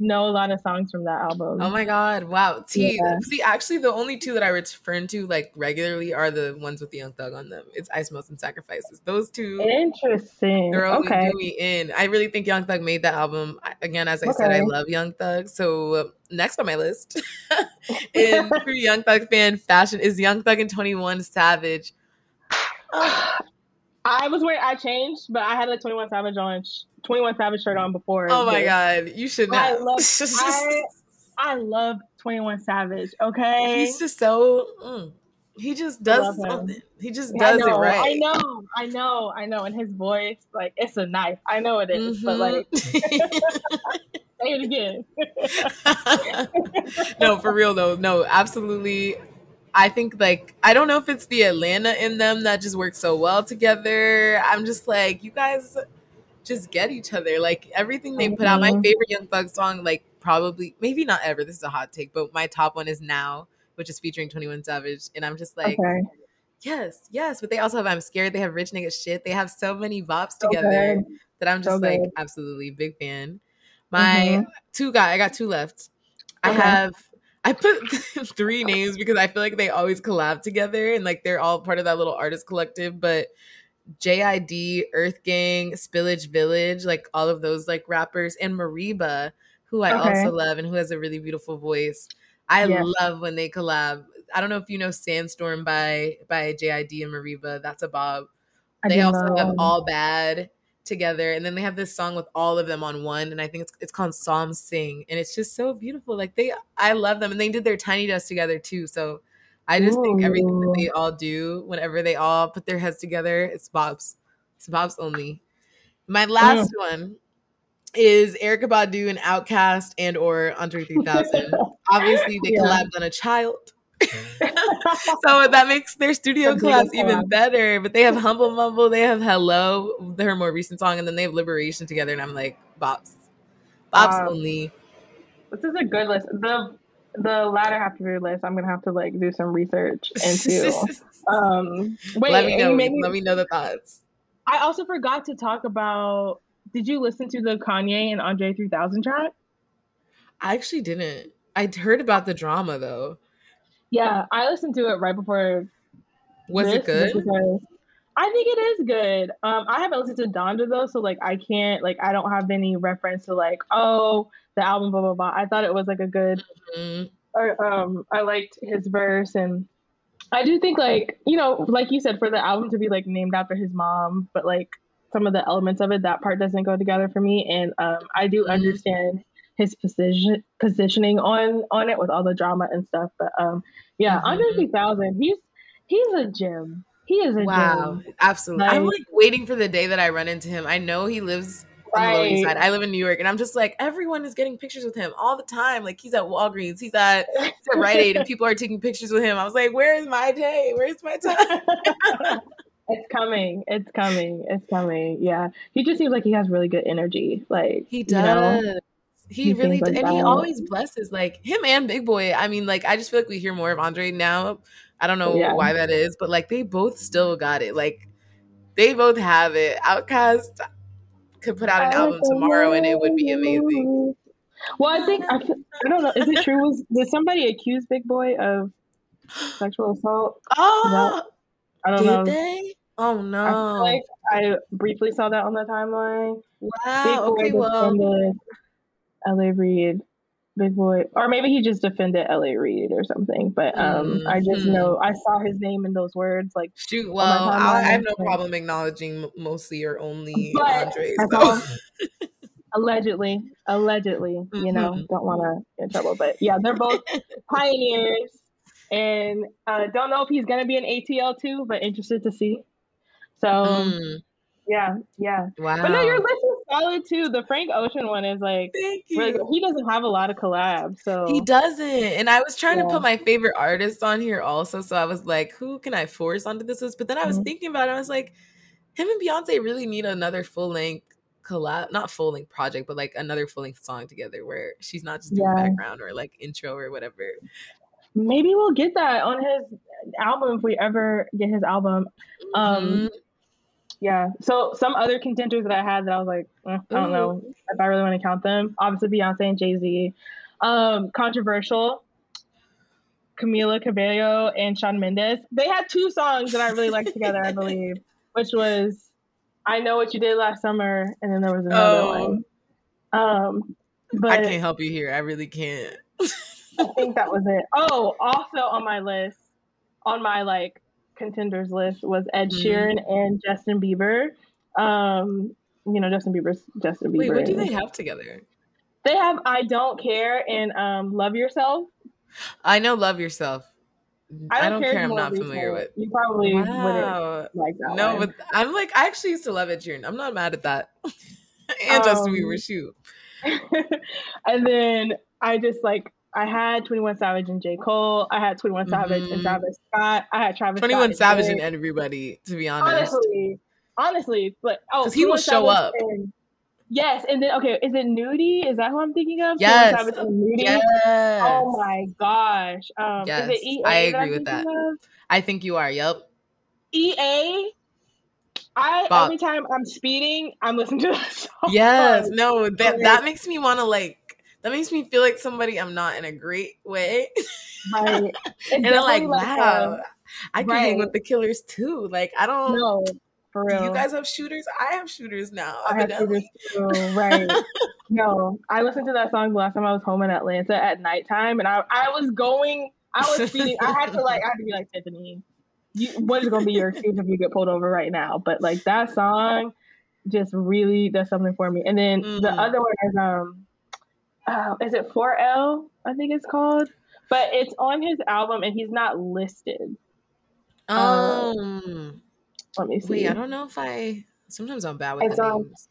know a lot of songs from that album.
Oh my god! Wow. T. Yeah. See, actually, the only two that I return to like regularly are the ones with the Young Thug on them. It's Ice Melts and Sacrifices. Those two.
Interesting. They're okay.
me in. I really think Young Thug made that album. Again, as I okay. said, I love Young Thug. So next on my list, in for Young Thug fan fashion is Young Thug and Twenty One Savage.
I was wearing. I changed, but I had a Twenty One Savage on, Twenty One Savage shirt on before.
Oh my god, you should not. I
love. I, I love Twenty One Savage. Okay,
he's just so. Mm, he just does something. He just does
it
right.
I know, I know, I know. And his voice, like it's a knife. I know it is, mm-hmm. but like. say it again.
no, for real though. No, absolutely. I think like I don't know if it's the Atlanta in them that just works so well together. I'm just like you guys just get each other. Like everything they put out. My mm-hmm. favorite Young Thug song, like probably maybe not ever. This is a hot take, but my top one is now, which is featuring Twenty One Savage, and I'm just like. Okay. Yes, yes, but they also have I'm scared. They have rich nigga shit. They have so many bops together okay. that I'm just so like absolutely big fan. My mm-hmm. two guy, I got two left. Okay. I have I put three names because I feel like they always collab together and like they're all part of that little artist collective. But JID, Earth Gang, Spillage Village, like all of those like rappers, and Mereba, who I okay. also love and who has a really beautiful voice. I yes. love when they collab. I don't know if you know Sandstorm by by JID and Mereba. That's a bob. I they also know. have All Bad together and then they have this song with all of them on one and i think it's, it's called psalm sing and it's just so beautiful like they i love them and they did their tiny desk together too so i just Ooh. think everything that they all do whenever they all put their heads together it's bob's it's bob's only my last mm. one is Erykah Badu and OutKast and or Andre 3000. Obviously, they yeah. collabed on a child. so that makes their studio collabs even better. But they have Humble Mumble, they have Hello, their more recent song, and then they have Liberation together. And I'm like, bops, bops um, only.
This is a good list. The the latter half of your list, I'm gonna have to like do some research into. um,
wait, let me know. let me know the thoughts.
I also forgot to talk about. Did you listen to the Kanye and Andre 3000 track?
I actually didn't. I heard about the drama though.
Yeah, I listened to it right before.
Was this, it good?
I think it is good. Um, I haven't listened to Donda though, so like I can't like I don't have any reference to like oh the album blah blah blah. I thought it was like a good. Mm-hmm. Or, um, I liked his verse and I do think like you know like you said for the album to be like named after his mom, but like some of the elements of it that part doesn't go together for me, and um, I do mm-hmm. understand his position positioning on on it with all the drama and stuff. But um, yeah, mm-hmm. Andre 3000, he's he's a gem. He is a wow,
gem. absolutely. Like, I'm like waiting for the day that I run into him. I know he lives on the Lower East Side. I live in New York, and I'm just like everyone is getting pictures with him all the time. Like he's at Walgreens, he's at, he's at Rite Aid, and people are taking pictures with him. I was like, where is my day? Where's my time?
it's coming. It's coming. It's coming. Yeah, he just seems like he has really good energy. Like
he does. You know? He, really like and he always blesses like him and Big Boi I mean, like I just feel like we hear more of Andre now. I don't know yeah. why that is, but like they both still got it. Like they both have it. OutKast could put out an album tomorrow and it would be amazing.
Well, I think I, I don't know. Is it true? Was did somebody accuse Big Boi of sexual assault?
Oh, I don't did know. They? Oh no!
I like I briefly saw that on the timeline.
Wow. Okay. Well,
L.A. Reid, Big Boi, or maybe he just defended L.A. Reid or something. But um, mm-hmm. I just mm-hmm. know I saw his name in those words. Like,
shoot, well, I, I, have no problem acknowledging mostly or only Andre. So.
allegedly, allegedly, mm-hmm. you know, don't want to get in trouble. But yeah, they're both pioneers. And uh, don't know if he's gonna be an ATL too, but interested to see. So mm. yeah, yeah. Wow. But no, your list is solid too. The Frank Ocean one is like,
thank you. Really
he doesn't have a lot of collabs, so
he doesn't. And I was trying yeah. to put my favorite artists on here also, so I was like, who can I force onto this list? But then I was mm-hmm. thinking about it. I was like, him and Beyonce really need another full length collab, not full length project, but like another full length song together where she's not just doing yeah. background or like intro or whatever.
Maybe we'll get that on his album if we ever get his album. Um, mm-hmm yeah. So some other contenders that I had that I was like, eh, I don't know if I really want to count them. Obviously, Beyonce and Jay Z. Um, controversial. Camila Cabello and Shawn Mendes. They had two songs that I really liked together, I believe, which was "I Know What You Did Last Summer," and then there was another oh. one. Um, but
I can't help you here. I really can't.
I think that was it. Oh, also on my list, on my like contenders list was Ed mm-hmm. Sheeran mm. and Justin Bieber. Um, you know, Justin Bieber's Justin Bieber.
Wait, what do they have together?
They have I Don't Care and um, Love Yourself.
I know Love Yourself. I don't, I don't care. care I'm not familiar with.
You probably wow. wouldn't like that.
No, one. but I'm like I actually used to love Ed Sheeran. I'm not mad at that. and um, Justin Bieber, shoot.
and then I just like I had 21 Savage and J. Cole. I had 21 mm-hmm. Savage and Travis Scott. I had Travis
21 Scott Savage and, and everybody, to be honest.
Honestly, honestly, but oh,
he will show Savage up.
And, yes, and then okay, is it Nudy? Is that who I'm thinking of?
Yes.
Yes. Oh my gosh. Um, yes. Is it EA
I agree with that. Of? I think you are. Yep.
EA. I Bob. every time I'm speeding, I'm listening to that song.
Yes, no, that that makes me want to like that makes me feel like somebody I'm not in a great way.
Right.
and I'm like, wow, I can right. hang with the killers too. Like, I don't
know. For real.
You guys have shooters. I have shooters now.
I have shooters too. Right. no, I listened to that song the last time I was home in Atlanta at nighttime, and I I was going. I was feeling. I had to like. I had to be like Tiffany. You, what is going to be your excuse if you get pulled over right now? But like that song, just really does something for me. And then mm. the other one is um uh, is it 4L? I think it's called. But it's on his album and he's not listed.
Um, um
let me see.
Wait, I don't know if I. Sometimes I'm bad with it's, the um, names.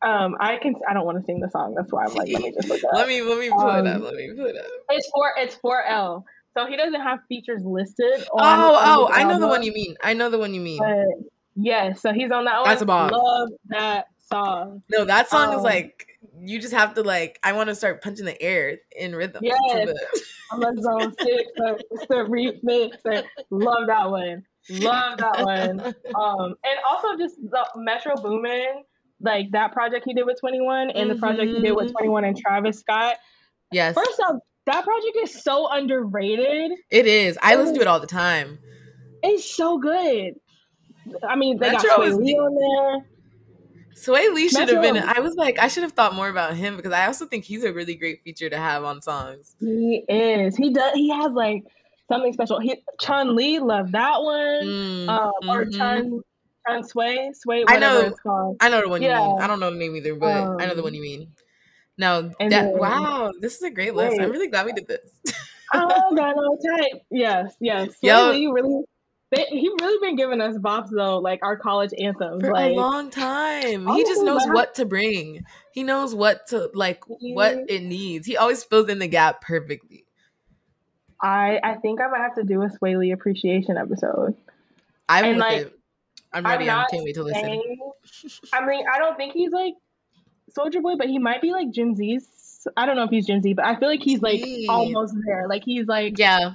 Um, I can. I don't want to sing the song. That's why I'm like, let me just look up.
let me let me pull um, it up. Um, let me pull it up.
It's four. It's 4L. So he doesn't have features listed.
On, oh, on oh, I know the one you mean. I know the one you mean.
But, yes, so he's on that one.
That's a bomb.
Love that song.
No, that song um, is like you just have to like I want to start punching the air in rhythm.
Yes. I'm a zone six, It's the remix. Love that one. Love that one. Um, and also just the Metro Boomin, like that project he did with 21 and mm-hmm. the project he did with mm-hmm. 21 and Travis Scott.
Yes.
First off, that project is so underrated.
It is. I listen to it all the time.
It's so good. I mean, they Metro got Swae Lee on there.
Swae Lee should have been. I was like, I should have thought more about him because I also think he's a really great feature to have on songs.
He is. He does. He has like something special. He, Chun Li loved that one. Mm, or mm-hmm. Chun Chun Sway Sway.
I know. I know the one yeah. you mean. I don't know the name either, but um, I know the one you mean. Now, that, then, wow, this is a great list. Wait. I'm really glad we did this.
oh, got no type. Yes, yes. Sway Yo, Lee really They, he really been giving us bops though, like our college anthems,
for
like
a long time. He just knows what to bring. He knows what to like, what
Mhm.
it needs. He always fills in the gap perfectly.
I I think I might have to do a Swae Lee appreciation episode.
I'm
And, like,
it. I'm
I'm
ready. I can't wait to listen.
saying- I mean, I don't think he's like Soulja Boy, but he might be like Gen Z's. I don't know if he's Gen Z, but I feel like he's like almost there. Like he's like
Yeah.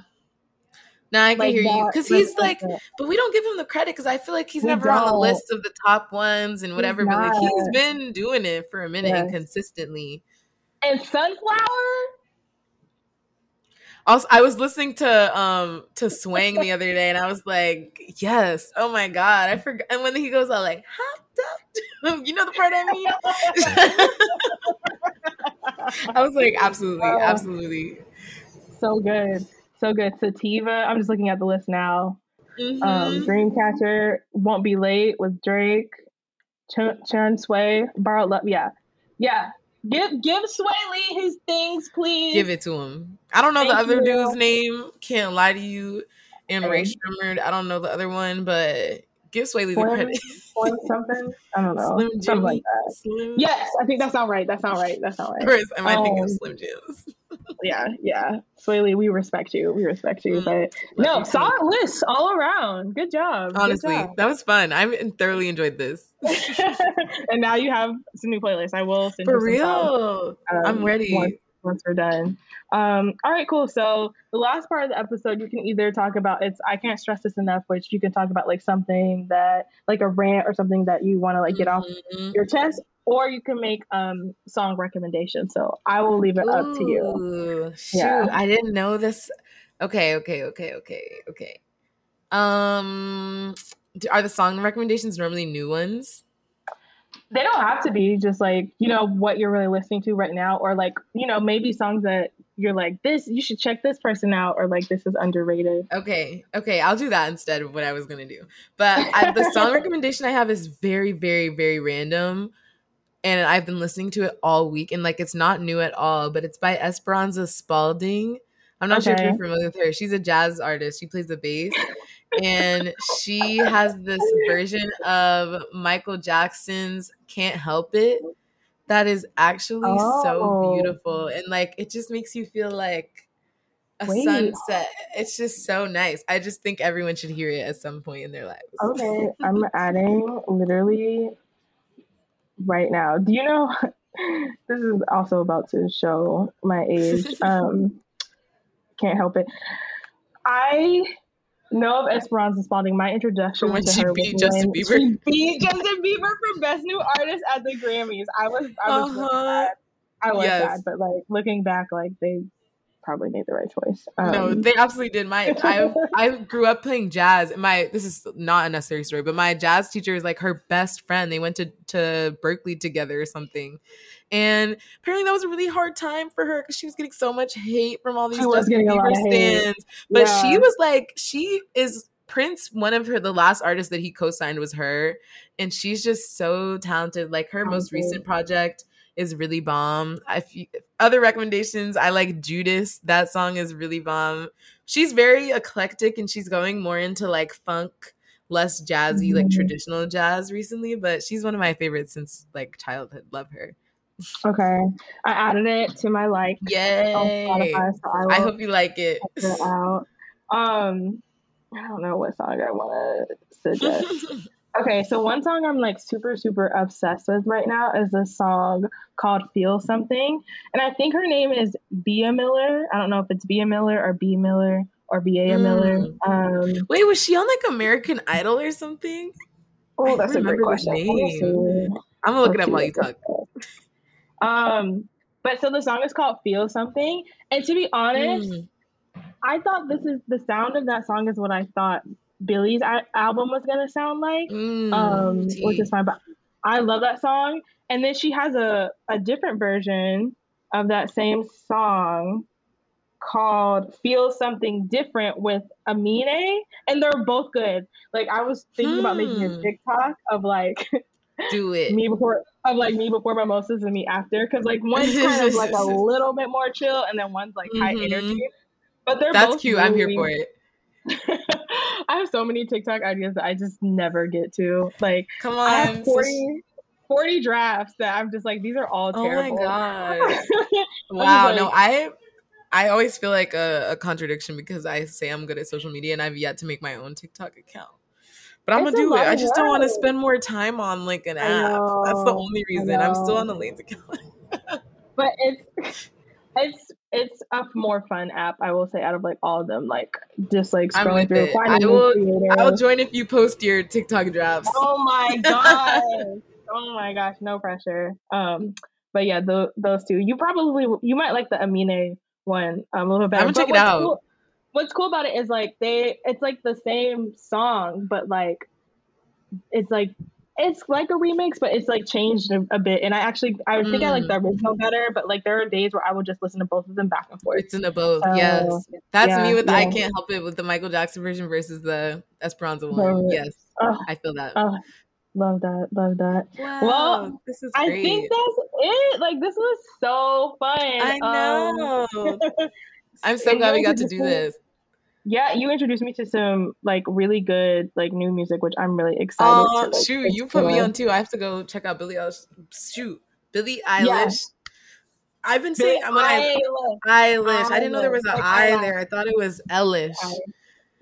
No, I can
like
hear you because he's like,
represent-
but we don't give him the credit because I feel like he's
We
never on the list of the top ones and whatever. But like he's
not.
been doing it for a minute and consistently.
and Sunflower.
Also, I was listening to um to Swang the other day, and I was like, "Yes, oh my god, I forgot." And when he goes out like, "Hopped up," you know the part I mean. I was like, "Absolutely, absolutely."
so good, so good. Sativa. I'm just looking at the list now. Um,
Mhm.
Dreamcatcher won't be late with Drake. Ch- Chun-Swae, borrowed love. Yeah, yeah. Give give Swae Lee his things, please.
Give it to him. I don't know the other
you.
dude's name. Can't lie to you. And. Ray. I don't know the other one, but give Swae Lee the credit.
Something. I don't know.
Slim
Something like that.
Slim.
Yes, I think that's sounds right. That sounds right. That sounds right.
Am I thinking of
Um,
Slim Jims?
Yeah, yeah. Swae Lee, we respect you. We respect you.
Mm,
But no, solid list all around. Good job. Good
Honestly,
job.
that was fun. I thoroughly enjoyed this.
and now you have some new playlists. I will send
For
you some songs,
real.
um,
I'm ready.
Once, once we're done. Um, all right, cool. So the last part of the episode, you can either talk about it's I can't stress this enough, which you can talk about like something that like a rant or something that you want to like get off
Mhm.
your chest, or you can make um song recommendations. So I will leave it up to you.
Shoot,
Yeah.
I didn't know this. Okay, okay, okay, okay, okay. Um, do- are the song recommendations normally new ones?
They don't have to be just like, you know, what you're really listening to right now, or like, you know, maybe songs that you're like, this, you should check this person out, or like, this is underrated.
Okay, okay, I'll do that instead of what I was gonna do. But I, the song recommendation I have is very, very, very random, and I've been listening to it all week, and like it's not new at all, but it's by Esperanza Spalding. I'm not sure if you're familiar with her. She's a jazz artist. She plays the bass, and she has this version of Michael Jackson's "Can't Help It." That is actually so
Oh.
beautiful, and like it just makes you feel like a
Wait.
sunset. It's just so nice. I just think everyone should hear it at some point in their lives.
Okay, I'm adding literally right now. Do you know? This is also about to show my age. Um, can't help it. I know of Esperanza Spalding. My introduction
when
to
she
her
beat
was
Justin
when
Bieber?
She beat Justin Bieber for Best New Artist at the Grammys. I was, I was, really
Uh-huh.
sad. I was
Yes.
sad, but like looking back, like they probably made the right choice.
no,
Um,
they absolutely did. My I I grew up playing jazz. My this is not a necessary story, but my jazz teacher is like her best friend. They went to to Berklee together or something. And apparently that was a really hard time for her because she was getting so much hate from all these
She was
Justin
getting a lot
Bieber stands. But
yeah.
she was like, she is Prince. One of her, the last artist that he co-signed was her, and she's just so talented. Like her most recent project is really bomb. I f- other recommendations. I like Judas. That song is really bomb. She's very eclectic, and she's going more into like funk, less jazzy, like
Mhm.
traditional jazz recently. But she's one of my favorites since like childhood. Love her.
okay. I added it to my like
Yay!
Spotify, so I
I hope you like it.
it out. Um, I don't know what song I want to suggest. Okay, so one song I'm like super super obsessed with right now is a song called "Feel Something," and I think her name is Bia Miller. I don't know if it's Bia Miller or B Miller or Bia Miller. Um,
Wait, was she on like American Idol or something?
oh, that's a great question.
I'm gonna look it up while you talk.
Um, but so the song is called "Feel Something," and to be honest.
Mm.
I thought this is the sound of that song is what I thought Billie's a- album was gonna sound like,
Mm,
um, which is fine. But I love that song, and then she has a a different version of that same song called "Feel Something Different" with Amine, and they're both good. Like I was thinking about making a
Hmm.
TikTok of like
do it.
me before of like me before mimosas and me after, because like one's kind of like a little bit more chill, and then one's like high
Mhm.
energy. But they're
That's cute. I'm here for it.
I have so many TikTok ideas that I just never get to. Like,
come on,
I have 40, 40 drafts that I'm just like, these are all terrible.
Oh my god! wow, like, no, I I always feel like a, a, contradiction because I say I'm good at social media and I've yet to make my own TikTok account. But I'm gonna do it. I just don't want to spend more time on like an app. Know, That's the only reason. I'm still on the Lanes account.
but it's it's it's a more fun app, I will say, out of like all of them. Like just like scrolling through.
I will. I'll join if you post your TikTok drafts.
Oh my gosh! oh my gosh! No pressure. Um, but yeah, the, those two. You probably you might like the Amine one um, a little better.
I'm gonna check it out.
Cool, what's cool about it is like they, it's like the same song, but like it's like it's like a remix, but it's like changed a, a bit. And I actually, I think mm. I like the mm. original better, but like there are days where I will just listen to both of them back and forth.
It's in the both, so, yes. That's yeah, me with yeah. I Can't Help It with the Michael Jackson version versus the Esperanza one. yes, oh, I feel that.
Oh, love that, love that. Wow, well, this is great. I think that's it. Like this was so fun.
I know. Um, I'm so glad we got to do this
yeah, you introduced me to some like really good like new music, which I'm really excited.
Oh
to, like,
shoot, you put me on too. I have to go check out Billie Eilish. Shoot, Billie Eilish. Yeah. I've been saying I'm Eilish. Eilish. I didn't know there was an like, I there. I thought it was Eilish.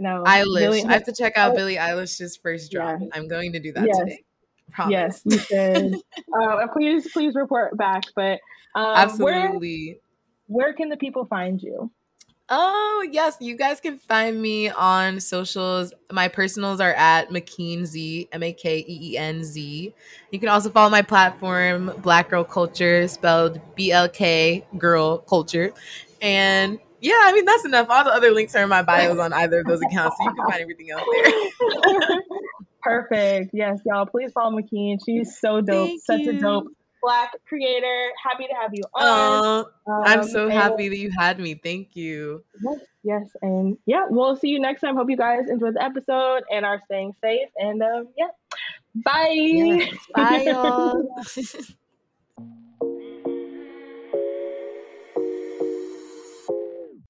No,
Eilish. Billie, I have to check out Billie Eilish's first drop. Yeah. I'm going to do that yes. today.
Promise. Yes, you should. uh, please, please report back. But um,
absolutely,
where, where can the people find you?
Oh, yes. You guys can find me on socials. My personals are at MakeenzZ, M A K E E N Z. You can also follow my platform, Black Girl Culture, spelled B L K Girl Culture. And yeah, I mean, that's enough. All the other links are in my bios on either of those accounts, so you can find everything else there.
Perfect. Yes, y'all. Please follow McKeen. She's so dope. Thank Such you. a dope Black creator. Happy to have you on.
Uh, um, I'm so happy that you had me. Thank you.
Yes, yes, and yeah, we'll see you next time. Hope you guys enjoyed the episode and are staying safe. And um, yeah, bye. Yes,
bye, y'all.